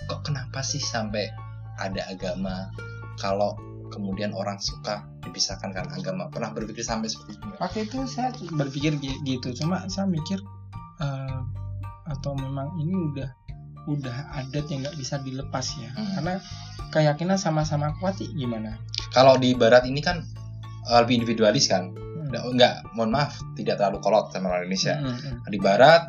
Kok kenapa sih sampai ada agama kalau kemudian orang suka dipisahkan kan agama pernah berpikir sampai seperti itu waktu itu saya berpikir gi- gitu cuma saya mikir eh, atau memang ini udah udah adat yang nggak bisa dilepas ya Hmm. karena keyakinan sama-sama kuat sih gimana Kalau di barat ini kan eh, lebih individualis kan. Hmm. Nggak- Enggak, mohon maaf, tidak terlalu kolot sama orang Indonesia. Hmm, hmm. Di barat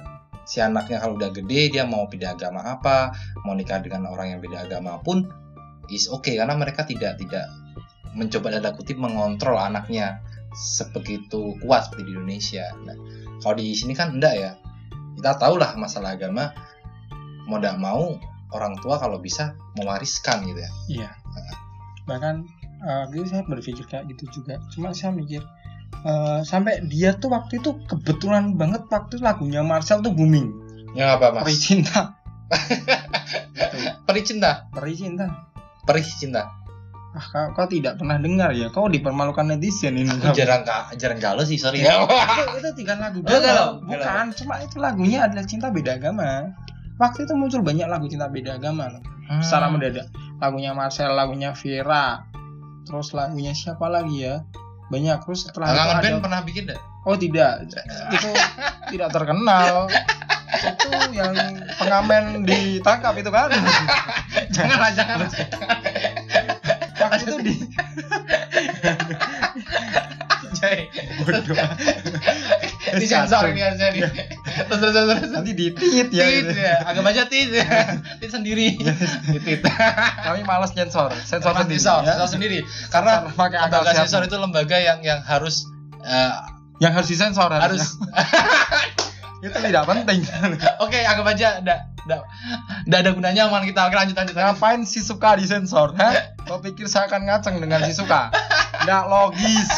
si anaknya kalau udah gede dia mau pindah agama apa, mau nikah dengan orang yang beda agama pun is oke karena mereka tidak tidak mencoba tanda kutip mengontrol anaknya sebegitu kuat seperti di Indonesia. Nah, kalau di sini kan enggak ya. Kita tahulah masalah agama mau tidak mau orang tua kalau bisa mewariskan gitu ya. Iya. Bahkan eh, waktu itu saya berpikir kayak gitu juga. Cuma saya mikir eh, sampai dia tuh waktu itu kebetulan banget waktu lagunya Marcel tuh booming. Yang apa mas? Peri Cinta. Perih cinta? Peri Cinta. Perih cinta ah kau, kau tidak pernah dengar ya? Kau dipermalukan netizen ini. Aku jarang ka- jarang galau sih sorry. Itu, itu tiga lagu Oh, galau, bukan cuma itu lagunya adalah cinta beda agama. Waktu itu muncul banyak lagu cinta beda agama. Hmm. secara mendadak lagunya Marcel lagunya Vera terus lagunya siapa lagi ya? Banyak terus setelah itu Kangen ada band pernah bikin deh oh tidak. Itu tidak terkenal. Itu yang pengamen ditangkap itu kan. Janganlah jangan waktu itu di Jai. Bodoh. Ini sensor ini harusnya nih. Terus terus terus nanti di tit ya. Tit ya. Agak aja tit. Ya. Tit sendiri. Tit kami malas sensor. Mas sendiri. sensor sensor sendiri. Karena lembaga sensor itu lembaga yang yang harus eh, yang harus disensor harus. Itu tidak penting. Oke anggap aja enggak enggak ada gunanya omongan kita. Oke lanjut lanjut ngapain si suka disensor ha? kau pikir saya akan ngaceng dengan si suka? Tidak logis.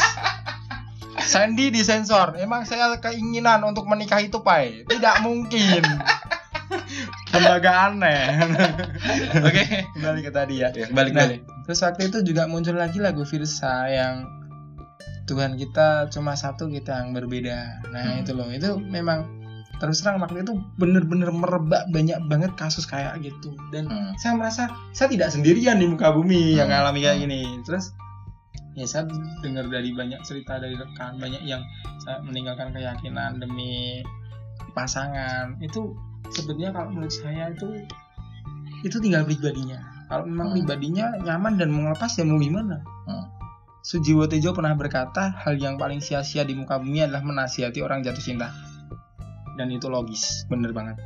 Sandy disensor emang saya keinginan untuk menikah itu pai tidak mungkin. Lembaga aneh. Oke. Kembali ke tadi ya. Ya, balik Nah, balik. Terus waktu itu juga muncul lagi lagu Virsa yang Tuhan kita cuma satu kita yang berbeda. Nah Hmm. itu loh. Itu memang terus terang waktu itu bener-bener merebak banyak banget kasus kayak gitu dan Hmm. saya merasa saya tidak sendirian di muka bumi yang Hmm. ngalami kayak Hmm. gini. Terus ya saya dengar dari banyak cerita dari rekan banyak yang saya meninggalkan keyakinan demi pasangan itu sebetulnya kalau menurut saya itu itu tinggal pribadinya kalau memang Hmm. pribadinya nyaman dan mau lepas ya mau gimana Hmm. Sujiwo Tejo pernah berkata hal yang paling sia-sia di muka bumi adalah menasihati orang jatuh cinta dan itu logis bener banget.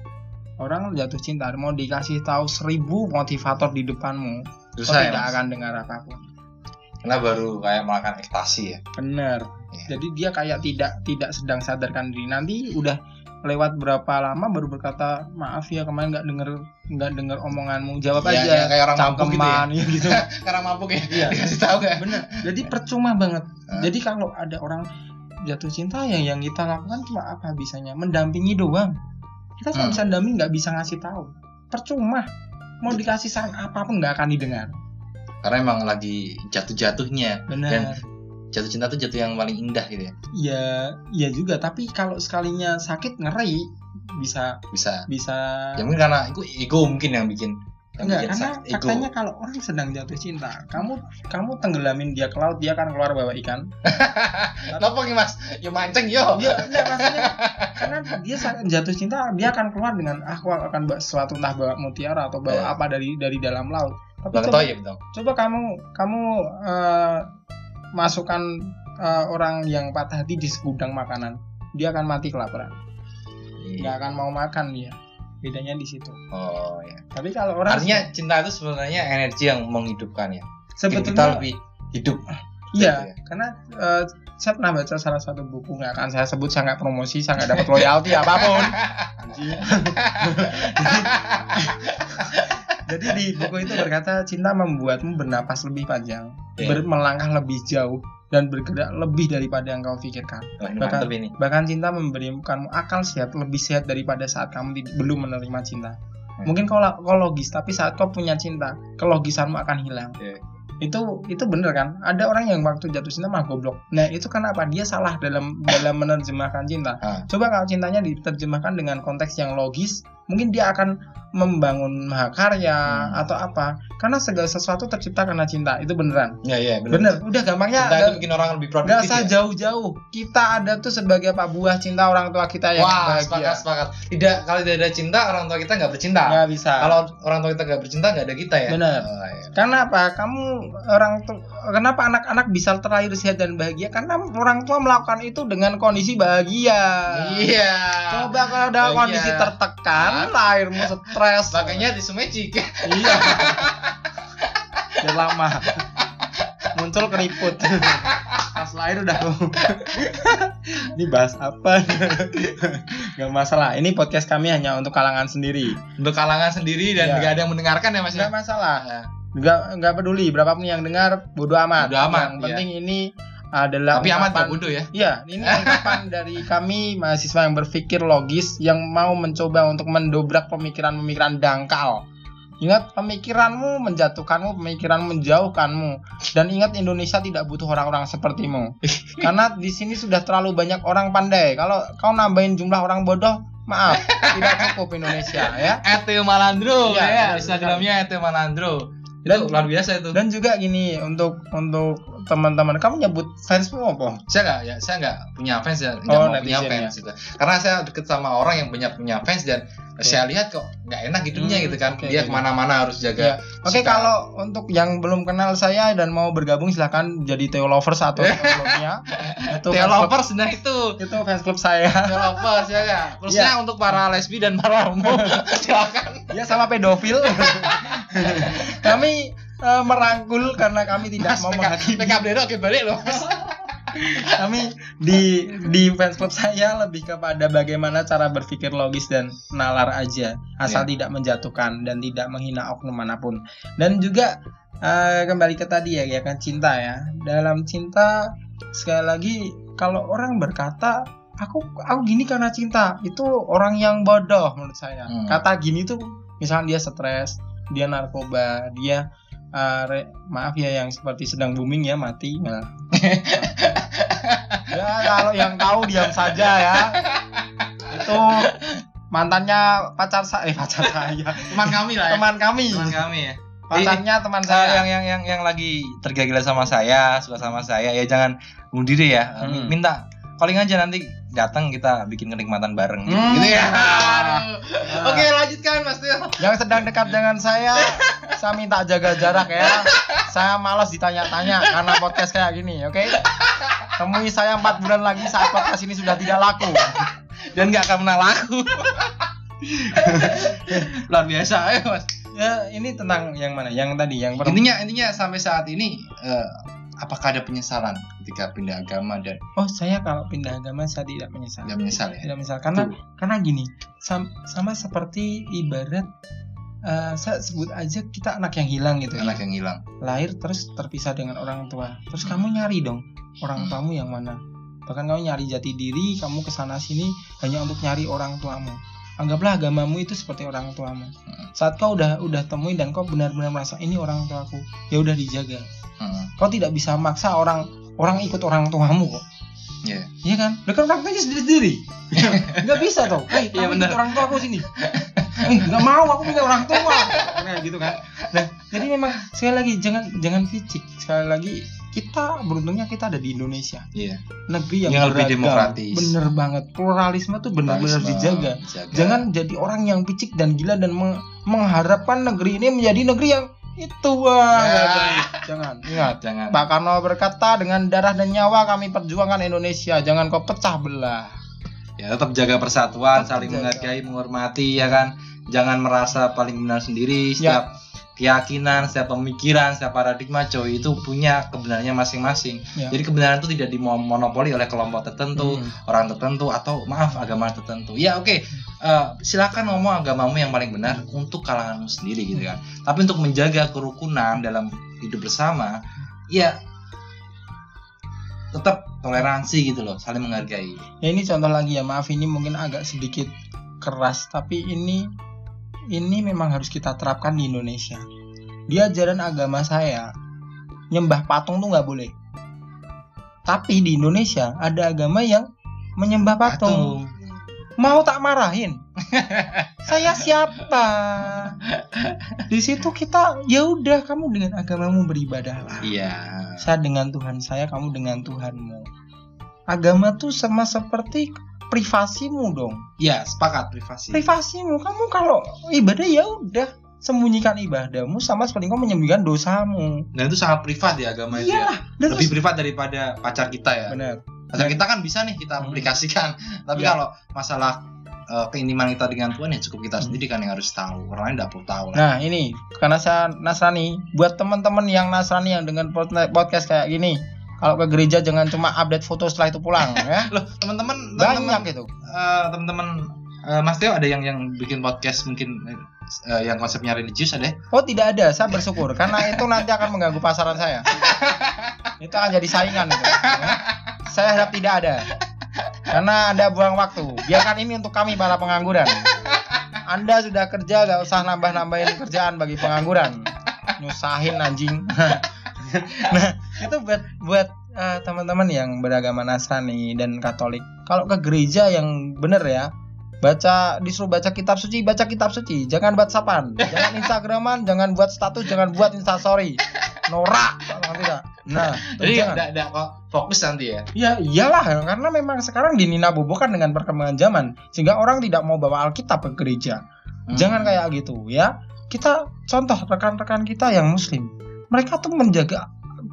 Orang jatuh cinta mau dikasih tahu seribu motivator di depanmu susah ya tidak mas akan dengar apa pun. Karena baru kayak makan ekstasi ya. Bener. Iya. jadi dia kayak tidak tidak sedang sadarkan diri. Nanti udah lewat berapa lama baru berkata maaf ya kemarin nggak denger nggak denger omonganmu. Jawab Iya, aja iya, kayak orang mabuk gitu ya. ya, gitu. Karena mabuk ya. Iya. dikasih tahu kan bener. Jadi percuma banget. Jadi kalau ada orang jatuh cinta yang yang kita lakukan cuma apa bisanya? Mendampingi doang. Kita cuma Hmm. bisa dampingi nggak bisa ngasih tahu. Percuma. Mau dikasih saran apa pun nggak akan didengar. Karena emang lagi jatuh-jatuhnya. Benar. Dan- jatuh cinta tuh jatuh yang paling indah gitu ya? Ya iya juga. Tapi kalau sekalinya sakit ngeri. Bisa bisa. bisa ya mungkin karena itu ego mungkin yang bikin Enggak, karena ego faktanya kalau orang sedang jatuh cinta, kamu kamu tenggelamin dia ke laut, dia akan keluar bawa ikan. kenapa nih mas ya mancing yo Dia enggak maksudnya karena dia saat jatuh cinta, dia akan keluar dengan aku akan bawa sesuatu entah bawa mutiara atau bawa Iya. apa dari dari dalam laut. Tapi Bang coba, ya coba kamu kamu eh, masukkan eh, orang yang patah hati di segudang makanan, dia akan mati kelaparan. Nggak akan mau makan dia. Bedanya di situ. oh ya Tapi kalau orang artinya cinta itu sebenarnya energi yang menghidupkan ya Bikin kita sebetulnya lebih hidup Iya, Gitu ya. karena eh, saya pernah baca salah satu buku nggak akan saya sebut saya nggak promosi, saya nggak dapat royalti apa pun. Jadi di buku itu berkata cinta membuatmu bernapas lebih panjang, Iya. ber- melangkah lebih jauh dan bergerak lebih daripada yang kau pikirkan. Wah, ini Bahkan- ini Bahkan cinta memberikanmu akal sehat lebih sehat daripada saat kamu belum menerima cinta. Hmm. Mungkin kau, kau logis, tapi saat kau punya cinta, kelogisanmu akan hilang. Iya. Itu itu bener kan? Ada orang yang waktu jatuh cinta malah goblok. Nah itu kenapa dia salah dalam dalam menerjemahkan cinta. Ah. Coba kalau cintanya diterjemahkan dengan konteks yang logis, mungkin dia akan membangun mahakarya Hmm. atau apa. Karena segala sesuatu tercipta karena cinta. Itu beneran. ya ya Bener. Udah gampangnya cinta itu bikin orang lebih produktif usah ya jauh-jauh. Kita ada tuh sebagai pak buah cinta orang tua kita yang Wah, bahagia. sepakat, sepakat. Tidak, kalau tidak ada cinta, orang tua kita nggak bercinta. Nggak bisa. Kalau orang tua kita nggak bercinta, nggak ada kita ya. Benar. Oh, iya. Karena apa? Kamu orang tua kenapa anak-anak bisa terlahir sehat dan bahagia? Karena orang tua melakukan itu dengan kondisi bahagia. Iya. Coba kalau ada Bahagia. kondisi tertekan, lahirmu stres. Makanya di. Iya. Biar lama. Muncul keriput. Pas lahir udah Ini bahas apa? Gak masalah. Ini podcast kami hanya untuk kalangan sendiri. Untuk kalangan sendiri dan Iya. nggak ada yang mendengarkan ya Mas ya. Gak masalah. Nah, Gak nggak peduli berapapun yang dengar, bodo amat. Bodo amat, Yang iya. penting ini adalah Tapi amat ungkapan- bodoh ya. Iya, ini ungkapan dari kami mahasiswa yang berpikir logis yang mau mencoba untuk mendobrak pemikiran-pemikiran dangkal. Ingat pemikiranmu menjatuhkanmu, pemikiran menjauhkanmu. Dan ingat Indonesia tidak butuh orang-orang sepertimu. Karena di sini sudah terlalu banyak orang pandai. Kalau kau nambahin jumlah orang bodoh, maaf, tidak cukup Indonesia ya. Ete Malandro Iya, ya, benar Instagramnya Ete Malandro. Dan- itu luar biasa itu. Dan juga gini untuk untuk teman-teman kamu nyebut fansmu apa? saya nggak ya saya nggak punya fans ya nggak Oh, mau punya fans gitu. karena saya deket sama orang yang banyak punya fans dan saya lihat kok nggak enak hidupnya Hmm, gitu kan oke, dia ke mana-mana harus Ya. jaga Oke, Suka. kalau untuk yang belum kenal saya dan mau bergabung silahkan jadi Theo Lovers atau Theolognya. itu club, Telovers nah itu itu fans club saya. Telovers ya nggak khususnya untuk para lesbi dan para homo silakan ya sama pedofil. kami eh, merangkul karena kami tidak Mas mau PK, menghakimi. PKB oke balik loh mas Kami di di club saya lebih kepada bagaimana cara berpikir logis dan nalar aja, asal Iya. tidak menjatuhkan dan tidak menghina oknum mana pun. Dan juga eh, kembali ke tadi ya, ya kan cinta ya. Dalam cinta sekali lagi kalau orang berkata aku aku gini karena cinta itu orang yang bodoh menurut saya. Hmm. Kata gini tuh misalnya dia stres, dia narkoba, dia eh, re- maaf ya yang seperti sedang booming ya mati. Nah, ya kalau yang tahu diam saja ya. Itu mantannya pacar saya eh pacar saya. Teman kami lah ya. Teman kami. Teman kami ya. Pacarnya teman saya. saya yang yang yang yang lagi tergila-gila sama saya suka sama saya ya jangan bunuh diri ya. Hmm. minta calling aja nanti datang kita bikin kenikmatan bareng. Gitu, Hmm. gitu ya. Ah. oke lanjutkan mas Tio. Yang sedang dekat dengan saya saya minta jaga jarak ya. Saya malas ditanya-tanya karena podcast kayak gini oke? Temui saya empat bulan lagi saat podcast ini sudah tidak laku. Dan nggak akan pernah laku. Luar biasa ya mas. Ya ini tentang yang mana? Yang tadi yang perempuan. Intinya intinya sampai saat ini eh, apakah ada penyesalan ketika pindah agama dan oh saya kalau pindah agama saya tidak menyesal. Tidak menyesal ya? Tidak menyesal. Karena Tuh. karena gini sam- sama seperti ibarat eh, saya sebut aja kita anak yang hilang gitu ya. anak yang hilang lahir terus terpisah dengan orang tua terus kamu nyari dong orang Hmm. tuamu yang mana bahkan kamu nyari jati diri kamu ke sana sini hanya untuk nyari orang tuamu anggaplah agamamu itu seperti orang tuamu Hmm. saat kau udah udah temuin dan kau benar-benar merasa ini orang tuaku ya udah dijaga Hmm. kau tidak bisa maksa orang orang ikut orang tuamu kok Iya. Iya kan? Lah kan orang tuanya sendiri-sendiri. Enggak bisa tuh. Eh, Iya, kamu benar. ikut orang tua aku sini. Eh, enggak mau aku punya orang tua. Nah, gitu kan. Nah, jadi memang sekali lagi jangan jangan fisik. Sekali lagi kita beruntungnya kita ada di Indonesia. Iya. Negeri yang, Yang lebih demokratis. Bener banget. Pluralisme tuh benar-benar dijaga. dijaga. Jangan jadi orang yang picik dan gila dan meng- mengharapkan negeri ini menjadi negeri yang itu wah. Ya. Jangan. Ingat. jangan Pak Karno berkata dengan darah dan nyawa kami perjuangkan Indonesia jangan kau pecah belah ya tetap jaga persatuan Tetap saling jaga. menghargai menghormati ya kan jangan merasa paling benar sendiri Ya. Keyakinan setiap pemikiran setiap paradigma coy itu punya kebenarannya masing-masing Ya. jadi kebenaran itu tidak dimonopoli oleh kelompok tertentu Hmm. orang tertentu atau maaf agama tertentu ya oke eh, silakan ngomong agamamu yang paling benar untuk kalanganmu sendiri gitu kan tapi untuk menjaga kerukunan dalam hidup bersama ya tetap toleransi gitu loh saling menghargai ya ini contoh lagi ya maaf ini mungkin agak sedikit keras tapi ini ini memang harus kita terapkan di Indonesia. Di ajaran agama saya nyembah patung tuh nggak boleh. Tapi di Indonesia ada agama yang menyembah patung. Mau tak marahin? Saya siapa? Di situ kita ya udah kamu dengan agamamu beribadahlah iya. Saya dengan Tuhan saya kamu dengan Tuhanmu. Agama tuh sama seperti privasimu dong. Iya sepakat privasi. Privasimu kamu kalau ibadah ya udah sembunyikan ibadahmu sama seperti kamu menyembunyikan dosamu. Dan itu sangat privat ya agama itu ya. iya dan lebih terus- privat daripada pacar kita ya. Benar. Pacar kita kan bisa nih kita Hmm. aplikasikan. Tapi Ya. kalau masalah keintiman kita dengan Tuhan ya cukup kita Hmm. sendiri kan yang harus tahu. Orang lain tidak perlu tahu lah. Nah ini karena saya Nasrani, buat teman-teman yang Nasrani yang dengan pod- podcast kayak gini, kalau ke gereja jangan cuma update foto setelah itu pulang ya. Loh, teman-teman banyak teman-teman itu. eh, teman-teman eh, Mas Teo ada yang yang bikin podcast mungkin eh, yang konsepnya religius ada? Oh tidak ada. Saya bersyukur. Karena itu nanti akan mengganggu pasaran saya. Itu akan jadi saingan itu ya. saya harap tidak ada. Karena anda buang waktu. Biarkan ini untuk kami para pengangguran. Anda sudah kerja gak usah nambah-nambahin kerjaan bagi pengangguran. Nyusahin anjing nah itu buat buat eh, teman-teman yang beragama Nasrani dan Katolik kalau ke gereja yang bener ya baca disuruh baca kitab suci baca kitab suci jangan whatsappan jangan instagraman jangan buat status jangan buat instastory norak tidak nah Jadi enggak enggak kok fokus nanti ya. Ya iyalah karena memang sekarang dinina bobokan dengan perkembangan zaman sehingga orang tidak mau bawa Alkitab ke gereja. Hmm. Jangan kayak gitu ya. Kita contoh rekan-rekan kita yang muslim. Mereka tuh menjaga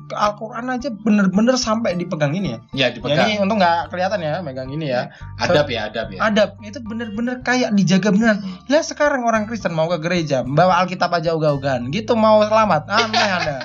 Al-Qur'an aja bener-bener sampai dipegang ini ya. Ya Ya, dipegang. ini untung nggak kelihatan ya megang ini ya. adab ya, adab ya. Adab itu bener-bener kayak dijaga beneran. Hmm. Lah sekarang orang Kristen mau ke gereja, bawa Alkitab aja ogah-ogahan. Gitu mau selamat. Aneh Anda.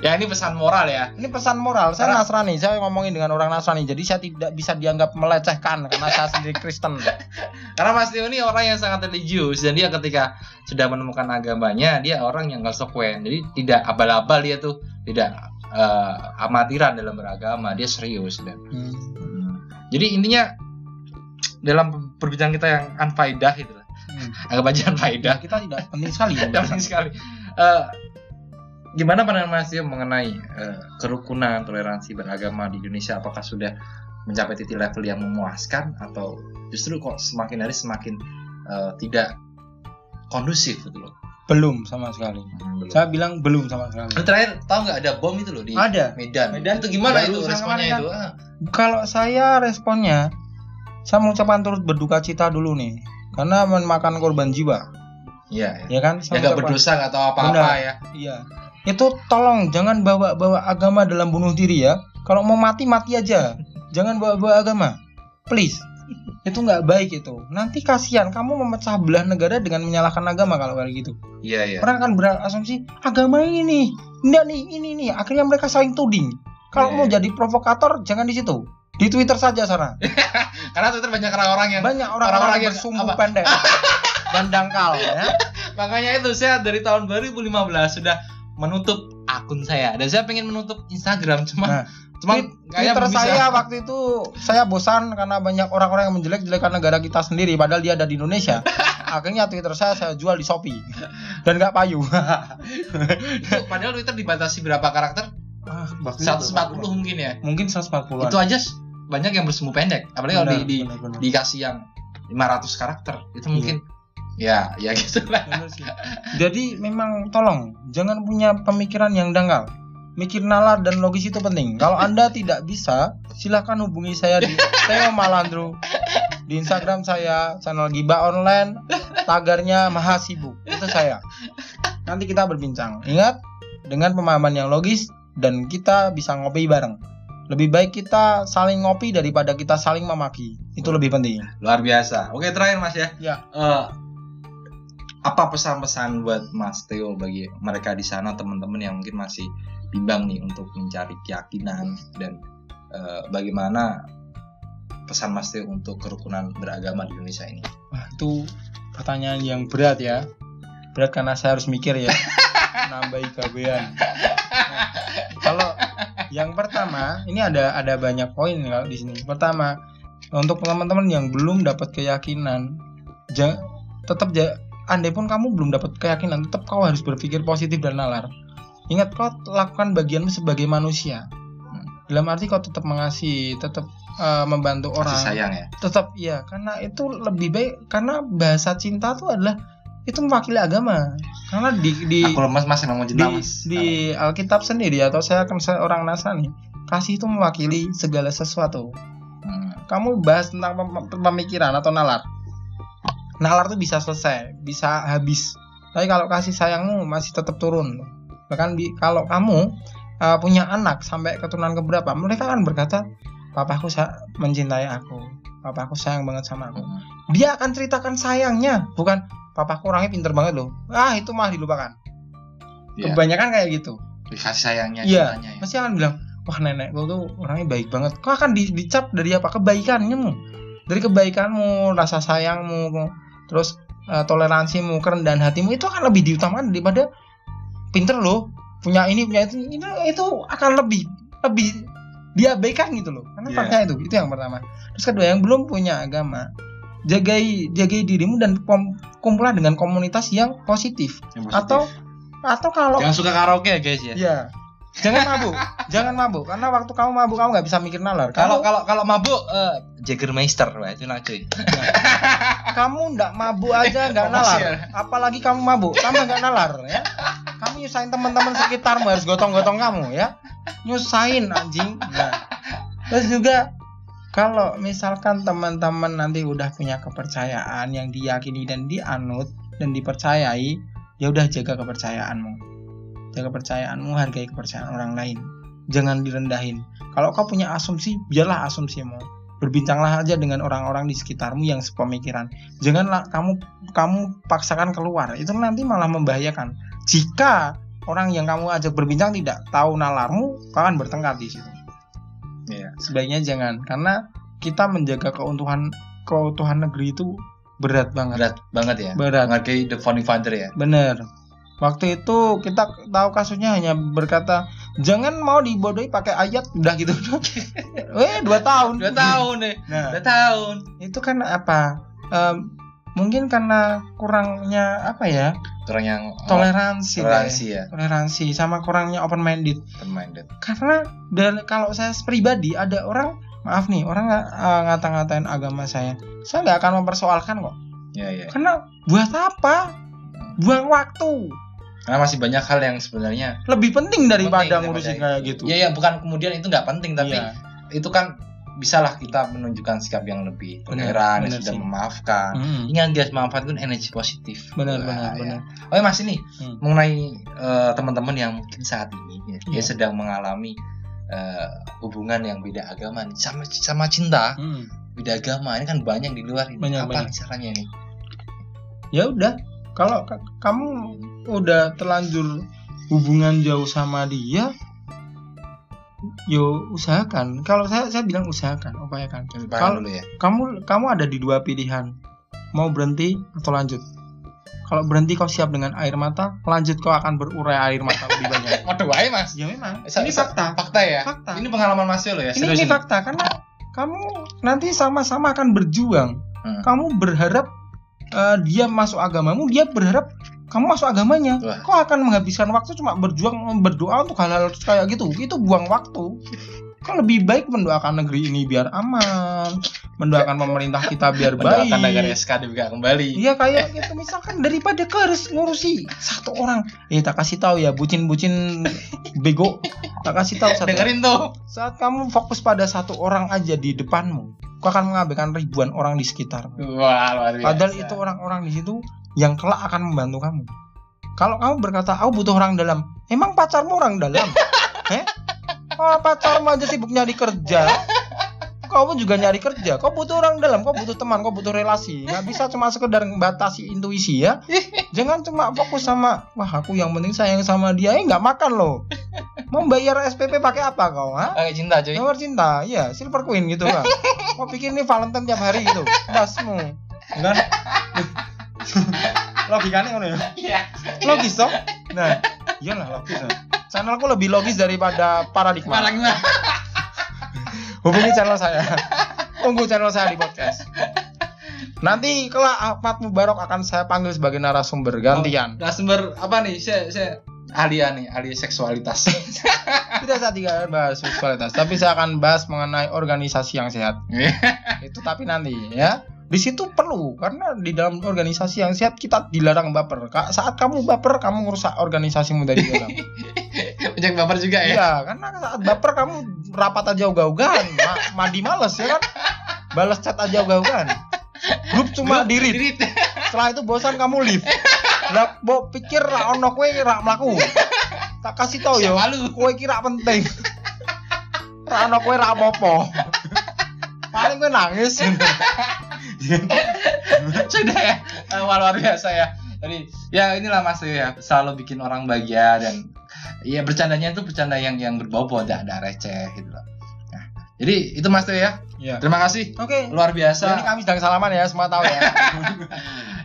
Ya ini pesan moral ya. Ini pesan moral. Saya Karena- Nasrani, saya ngomongin dengan orang Nasrani. Jadi saya tidak bisa dianggap melecehkan karena saya sendiri Kristen. Karena Mas Teo ini orang yang sangat religius dan dia ketika sudah menemukan agamanya, dia orang yang konsekuen. Jadi tidak abal-abal dia tuh, tidak eh, amatiran dalam beragama, dia serius dan Hmm. Jadi intinya dalam perbincangan kita yang unfaedah itu. Hmm. Anggap aja unfaedah. kita tidak penting sekali. ya. Penting sekali. Eh, gimana pandangan Mas Tio mengenai eh, kerukunan toleransi beragama di Indonesia? Apakah sudah mencapai titik level yang memuaskan atau justru kok semakin hari semakin eh, tidak kondusif gitu loh? Belum sama sekali. Belum. Saya bilang belum sama sekali. Lalu terakhir tahu nggak ada bom itu loh di Ada. Medan. Medan itu gimana baru itu responnya itu? Ah. Kalau saya responnya, saya mengucapkan turut berduka cita dulu nih, karena memakan korban jiwa, Iya. ya Ya, kan? ya Saya nggak mengucapkan- berdosa tahu apa-apa ya. Iya. Itu tolong jangan bawa-bawa agama dalam bunuh diri ya. Kalau mau mati mati aja. Jangan bawa-bawa agama. Please. Itu nggak baik itu. Nanti kasihan kamu memecah belah negara dengan menyalahkan agama kalau kayak gitu. Iya iya. Orang kan berasumsi agama ini nih, enggak nih, ini nih. Akhirnya mereka saling tuding. Kalau Iya, mau iya. jadi provokator jangan di situ. Di Twitter saja sana. Karena Twitter banyak orang-orang yang Banyak orang-orang orang-orang yang yang bersumbu apa? pendek dan dangkal ya. Makanya itu saya dari tahun 2015 sudah menutup akun saya dan saya pengen menutup Instagram cuma Nah, cuma Twitter bisa. saya waktu itu saya bosan karena banyak orang-orang yang menjelek-jelekan negara kita sendiri padahal dia ada di Indonesia. Akhirnya Twitter saya saya jual di Shopee dan nggak payu. Itu padahal Twitter dibatasi berapa karakter? Ah, waktu 140 mungkin ya. Mungkin 140-an. Itu aja banyak yang bersemu pendek. Apalagi kalau di, di dikasih yang 500 karakter itu Iya. Ya ya gitu lah. Sih. Jadi memang tolong jangan punya pemikiran yang dangkal. Mikir nalar dan logis itu penting. Kalau Anda tidak bisa, silahkan hubungi saya di Theo Malandro di Instagram saya channel Giba Online tagarnya Maha Sibuk itu saya. Nanti kita berbincang. Ingat dengan pemahaman yang logis dan kita bisa ngopi bareng. Lebih baik kita saling ngopi daripada kita saling memaki. Itu lebih penting. Luar biasa. Oke, terakhir Mas ya. Ya. Eh, apa pesan-pesan buat Mas Theo bagi mereka di sana teman-teman yang mungkin masih bimbang nih untuk mencari keyakinan dan eh, bagaimana pesan Mas Theo untuk kerukunan beragama di Indonesia ini? Wah, itu pertanyaan yang berat ya. Berat karena saya harus mikir ya. Nambahi gawean. Nah, kalau yang pertama, ini ada ada banyak poin kalau di sini. Pertama, untuk teman-teman yang belum dapat keyakinan, ja, tetap ja, andai pun kamu belum dapat keyakinan, tetap kau harus berpikir positif dan nalar. Ingat kau lakukan bagianmu sebagai manusia. Dalam arti kau tetap mengasihi, tetap eh, membantu orang Kasih sayang ya. tetap iya karena itu lebih baik karena bahasa cinta itu adalah itu mewakili agama karena di di Aku lemas Mas di, Mas. di Alkitab sendiri atau saya akan seorang Nasrani kasih itu mewakili segala sesuatu Hmm. kamu bahas tentang pem- pemikiran atau nalar nalar tuh bisa selesai bisa habis. Tapi kalau kasih sayangmu masih tetap turun. Bahkan di, kalau kamu uh, punya anak sampai keturunan keberapa mereka akan berkata papaku mencintai aku. Papaku sayang banget sama aku. Dia akan ceritakan sayangnya bukan papaku orangnya pinter banget loh. Ah itu mah dilupakan. Iya. kebanyakan kayak gitu. Kasih sayangnya Iya. ya. pasti akan bilang wah nenekku tuh orangnya baik banget. Kau akan di, dicap dari apa? Kebaikanmu. Dari kebaikanmu rasa sayangmu terus uh, toleransimu kerendahan hatimu itu akan lebih diutamakan daripada pinter loh punya ini punya itu. Itu, itu akan lebih lebih diabaikan gitu loh. Karena fakta itu itu yang pertama. Terus kedua yang belum punya agama jagai jagai dirimu dan kumpulah dengan komunitas yang positif. Yang positif. atau atau kalau jangan suka karaoke ya guys ya? Ya jangan mabuk jangan mabuk karena waktu kamu mabuk kamu nggak bisa mikir nalar. Kalau Kamu- kalau kalau mabuk eh, Jägermeister wah itu enak cuy kamu nggak mabuk aja nggak nalar. ya. apalagi kamu mabuk tambah nggak nalar ya. Kamu nyusahin teman-teman sekitarmu harus gotong-gotong kamu ya. Nyusahin anjing. Nah, terus juga kalau misalkan teman-teman nanti udah punya kepercayaan yang diyakini dan dianut dan dipercayai ya udah jaga kepercayaanmu jaga kepercayaanmu hargai kepercayaan orang lain. Jangan direndahin. Kalau kau punya asumsi biarlah asumsimu. Berbincanglah aja dengan orang-orang di sekitarmu yang sepemikiran. Janganlah kamu kamu paksakan keluar. Itu nanti malah membahayakan. Jika orang yang kamu ajak berbincang tidak tahu nalarmu kau akan bertengkar di situ. Iya. sebaiknya jangan karena kita menjaga keutuhan keutuhan negeri itu berat banget. Berat banget ya. Berat. Menghargai the founding father ya. Bener waktu itu kita tahu kasusnya hanya berkata jangan mau dibodohi pakai ayat. Udah gitu. Eh dua tahun. Dua tahun nih nah. Dua tahun. Itu kan apa? Em, mungkin karena kurangnya apa ya? Orang yang toleransi toleransi ya. Toleransi sama kurangnya open minded open minded karena dan kalau saya pribadi ada orang maaf nih orang eh, ngata-ngatain agama saya. Saya nggak akan mempersoalkan kok. Ya ya karena buat apa? Buang waktu karena masih banyak hal yang sebenarnya lebih penting daripada penting ngurusin kayak gitu ya ya bukan kemudian itu nggak penting tapi Iya, itu kan bisalah kita menunjukkan sikap yang lebih toleran benar sudah sih. memaafkan Mm, ingat guys manfaatkan energi positif benar Wah, benar ya. benar oh ya mas ini Hmm. mengenai eh, teman-teman yang mungkin saat ini ya, dia Iya. sedang mengalami eh, hubungan yang beda agama nih sama sama cinta Hmm. beda agama ini kan banyak di luar ini Banyak, apa banyak. caranya nih ya udah kalau ka- kamu udah terlanjur hubungan jauh sama dia yo usahakan. Kalau saya saya bilang usahakan upayakan. Kalau- ya. kamu kamu ada di dua pilihan mau berhenti atau lanjut. Kalau berhenti kau siap dengan air mata lanjut kau akan berurai air mata lebih banyak. Waduh wae mas. Ya memang. Ini fakta. fakta ya? Fakta. ini pengalaman mas lo ya? Ini, serius ini? fakta karena kamu nanti sama-sama akan berjuang. Hmm. kamu berharap eh, dia masuk agamamu dia berharap kamu masuk agamanya. Wah. kau akan menghabiskan waktu cuma berjuang berdoa untuk hal-hal kayak gitu? Itu buang waktu. Kau lebih baik mendoakan negeri ini biar aman? Mendoakan pemerintah kita biar mendoakan negara baik SK dibuka kembali. Iya kayak gitu. Misalkan daripada kau harus ngurusi satu orang. Eh tak kasih tahu ya bucin-bucin bego. Tak kasih tahu satu dengerin tuh. Saat kamu fokus pada satu orang aja di depanmu kau akan mengabaikan ribuan orang di sekitar wah luar biasa. Padahal itu orang-orang di situ yang kelak akan membantu kamu. Kalau kamu berkata aku butuh orang dalam emang pacarmu orang dalam? Eh? Oh, pacarmu aja sibuk nyari kerja kamu juga nyari kerja. Kau butuh orang dalam kau butuh teman kau butuh relasi. Nggak bisa cuma sekedar membatasi intuisi ya. Jangan cuma fokus sama wah aku yang penting sayang sama dia eh nggak makan loh. Mau bayar SPP pakai apa kau ha? Pakai cinta cuy. Nomor cinta, iya, Silver Queen gitu kan. Kau pikir ini Valentine tiap hari gitu, basmu, kan? Logikanya ngono ya. iya Logis toh? Nah, iyalah logis. Ya. Channelku lebih logis daripada paradigma. gimana Hubungi channel saya. Tunggu channel saya di podcast. Nanti kelak Ahmad Mubarok akan saya panggil sebagai narasumber gantian. nah sumber apa nih saya saya ahli nih ahli seksualitas Tidak saya tidak bahas seksualitas, tapi saya akan bahas mengenai organisasi yang sehat. itu tapi nanti ya di situ perlu karena di dalam organisasi yang sehat kita dilarang baper. Saat kamu baper kamu merusak organisasimu dari dalam. Ojek baper juga ya? Iya karena saat baper kamu rapat aja ogah-ogahan. Ma- mandi males ya kan? Balas chat aja ogah-ogahan. Grup cuma diri setelah itu bosan kamu leave lah bo pikir ra ono kowe ra mlaku. Tak kasih tau yo. Lu? kowe kira penting. Ra ono kowe ra apa-apa. Paling kowe nangis sudah ya Eh, wah, luar biasa ya jadi ya inilah mas ya selalu bikin orang bahagia dan Iya bercandanya itu bercanda yang yang berbau-bau ada ada receh gitu loh. Nah, jadi itu Mas ya. Iya. Terima kasih. Oke. Luar Ini biasa. kami sedang salaman ya, semua tahu ya.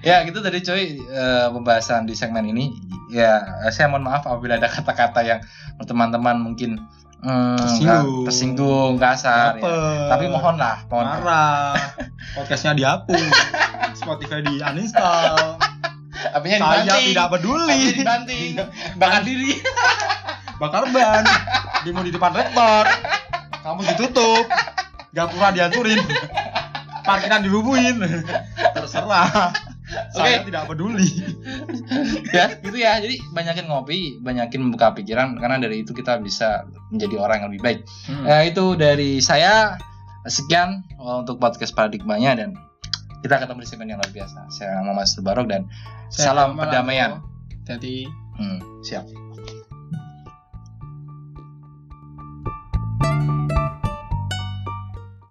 Ya gitu tadi cuy eh, pembahasan di segmen ini. Ya saya mohon maaf apabila ada kata-kata yang teman-teman mungkin hmm, Tersinggung. tersinggung kasar. ya. Tapi mohonlah, mohon. marah. Podcastnya dihapus. Spotify di uninstall. Apanya Saya dibanting? tidak Apanya peduli. dibanting? Bakar diri. Bakar ban. Demo di depan rektor. Kamu ditutup. Gapura dihancurin. Parkiran dirubuhin. Terserah. Saya Oke. tidak peduli. ya gitu ya jadi banyakin ngopi banyakin membuka pikiran karena dari itu kita bisa menjadi orang yang lebih baik Hmm. Eh, itu dari saya sekian eh, untuk podcast paradigmanya dan kita ketemu di segmen yang luar biasa saya Muhammad Barok dan Saya salam perdamaian. Jadi Hmm, siap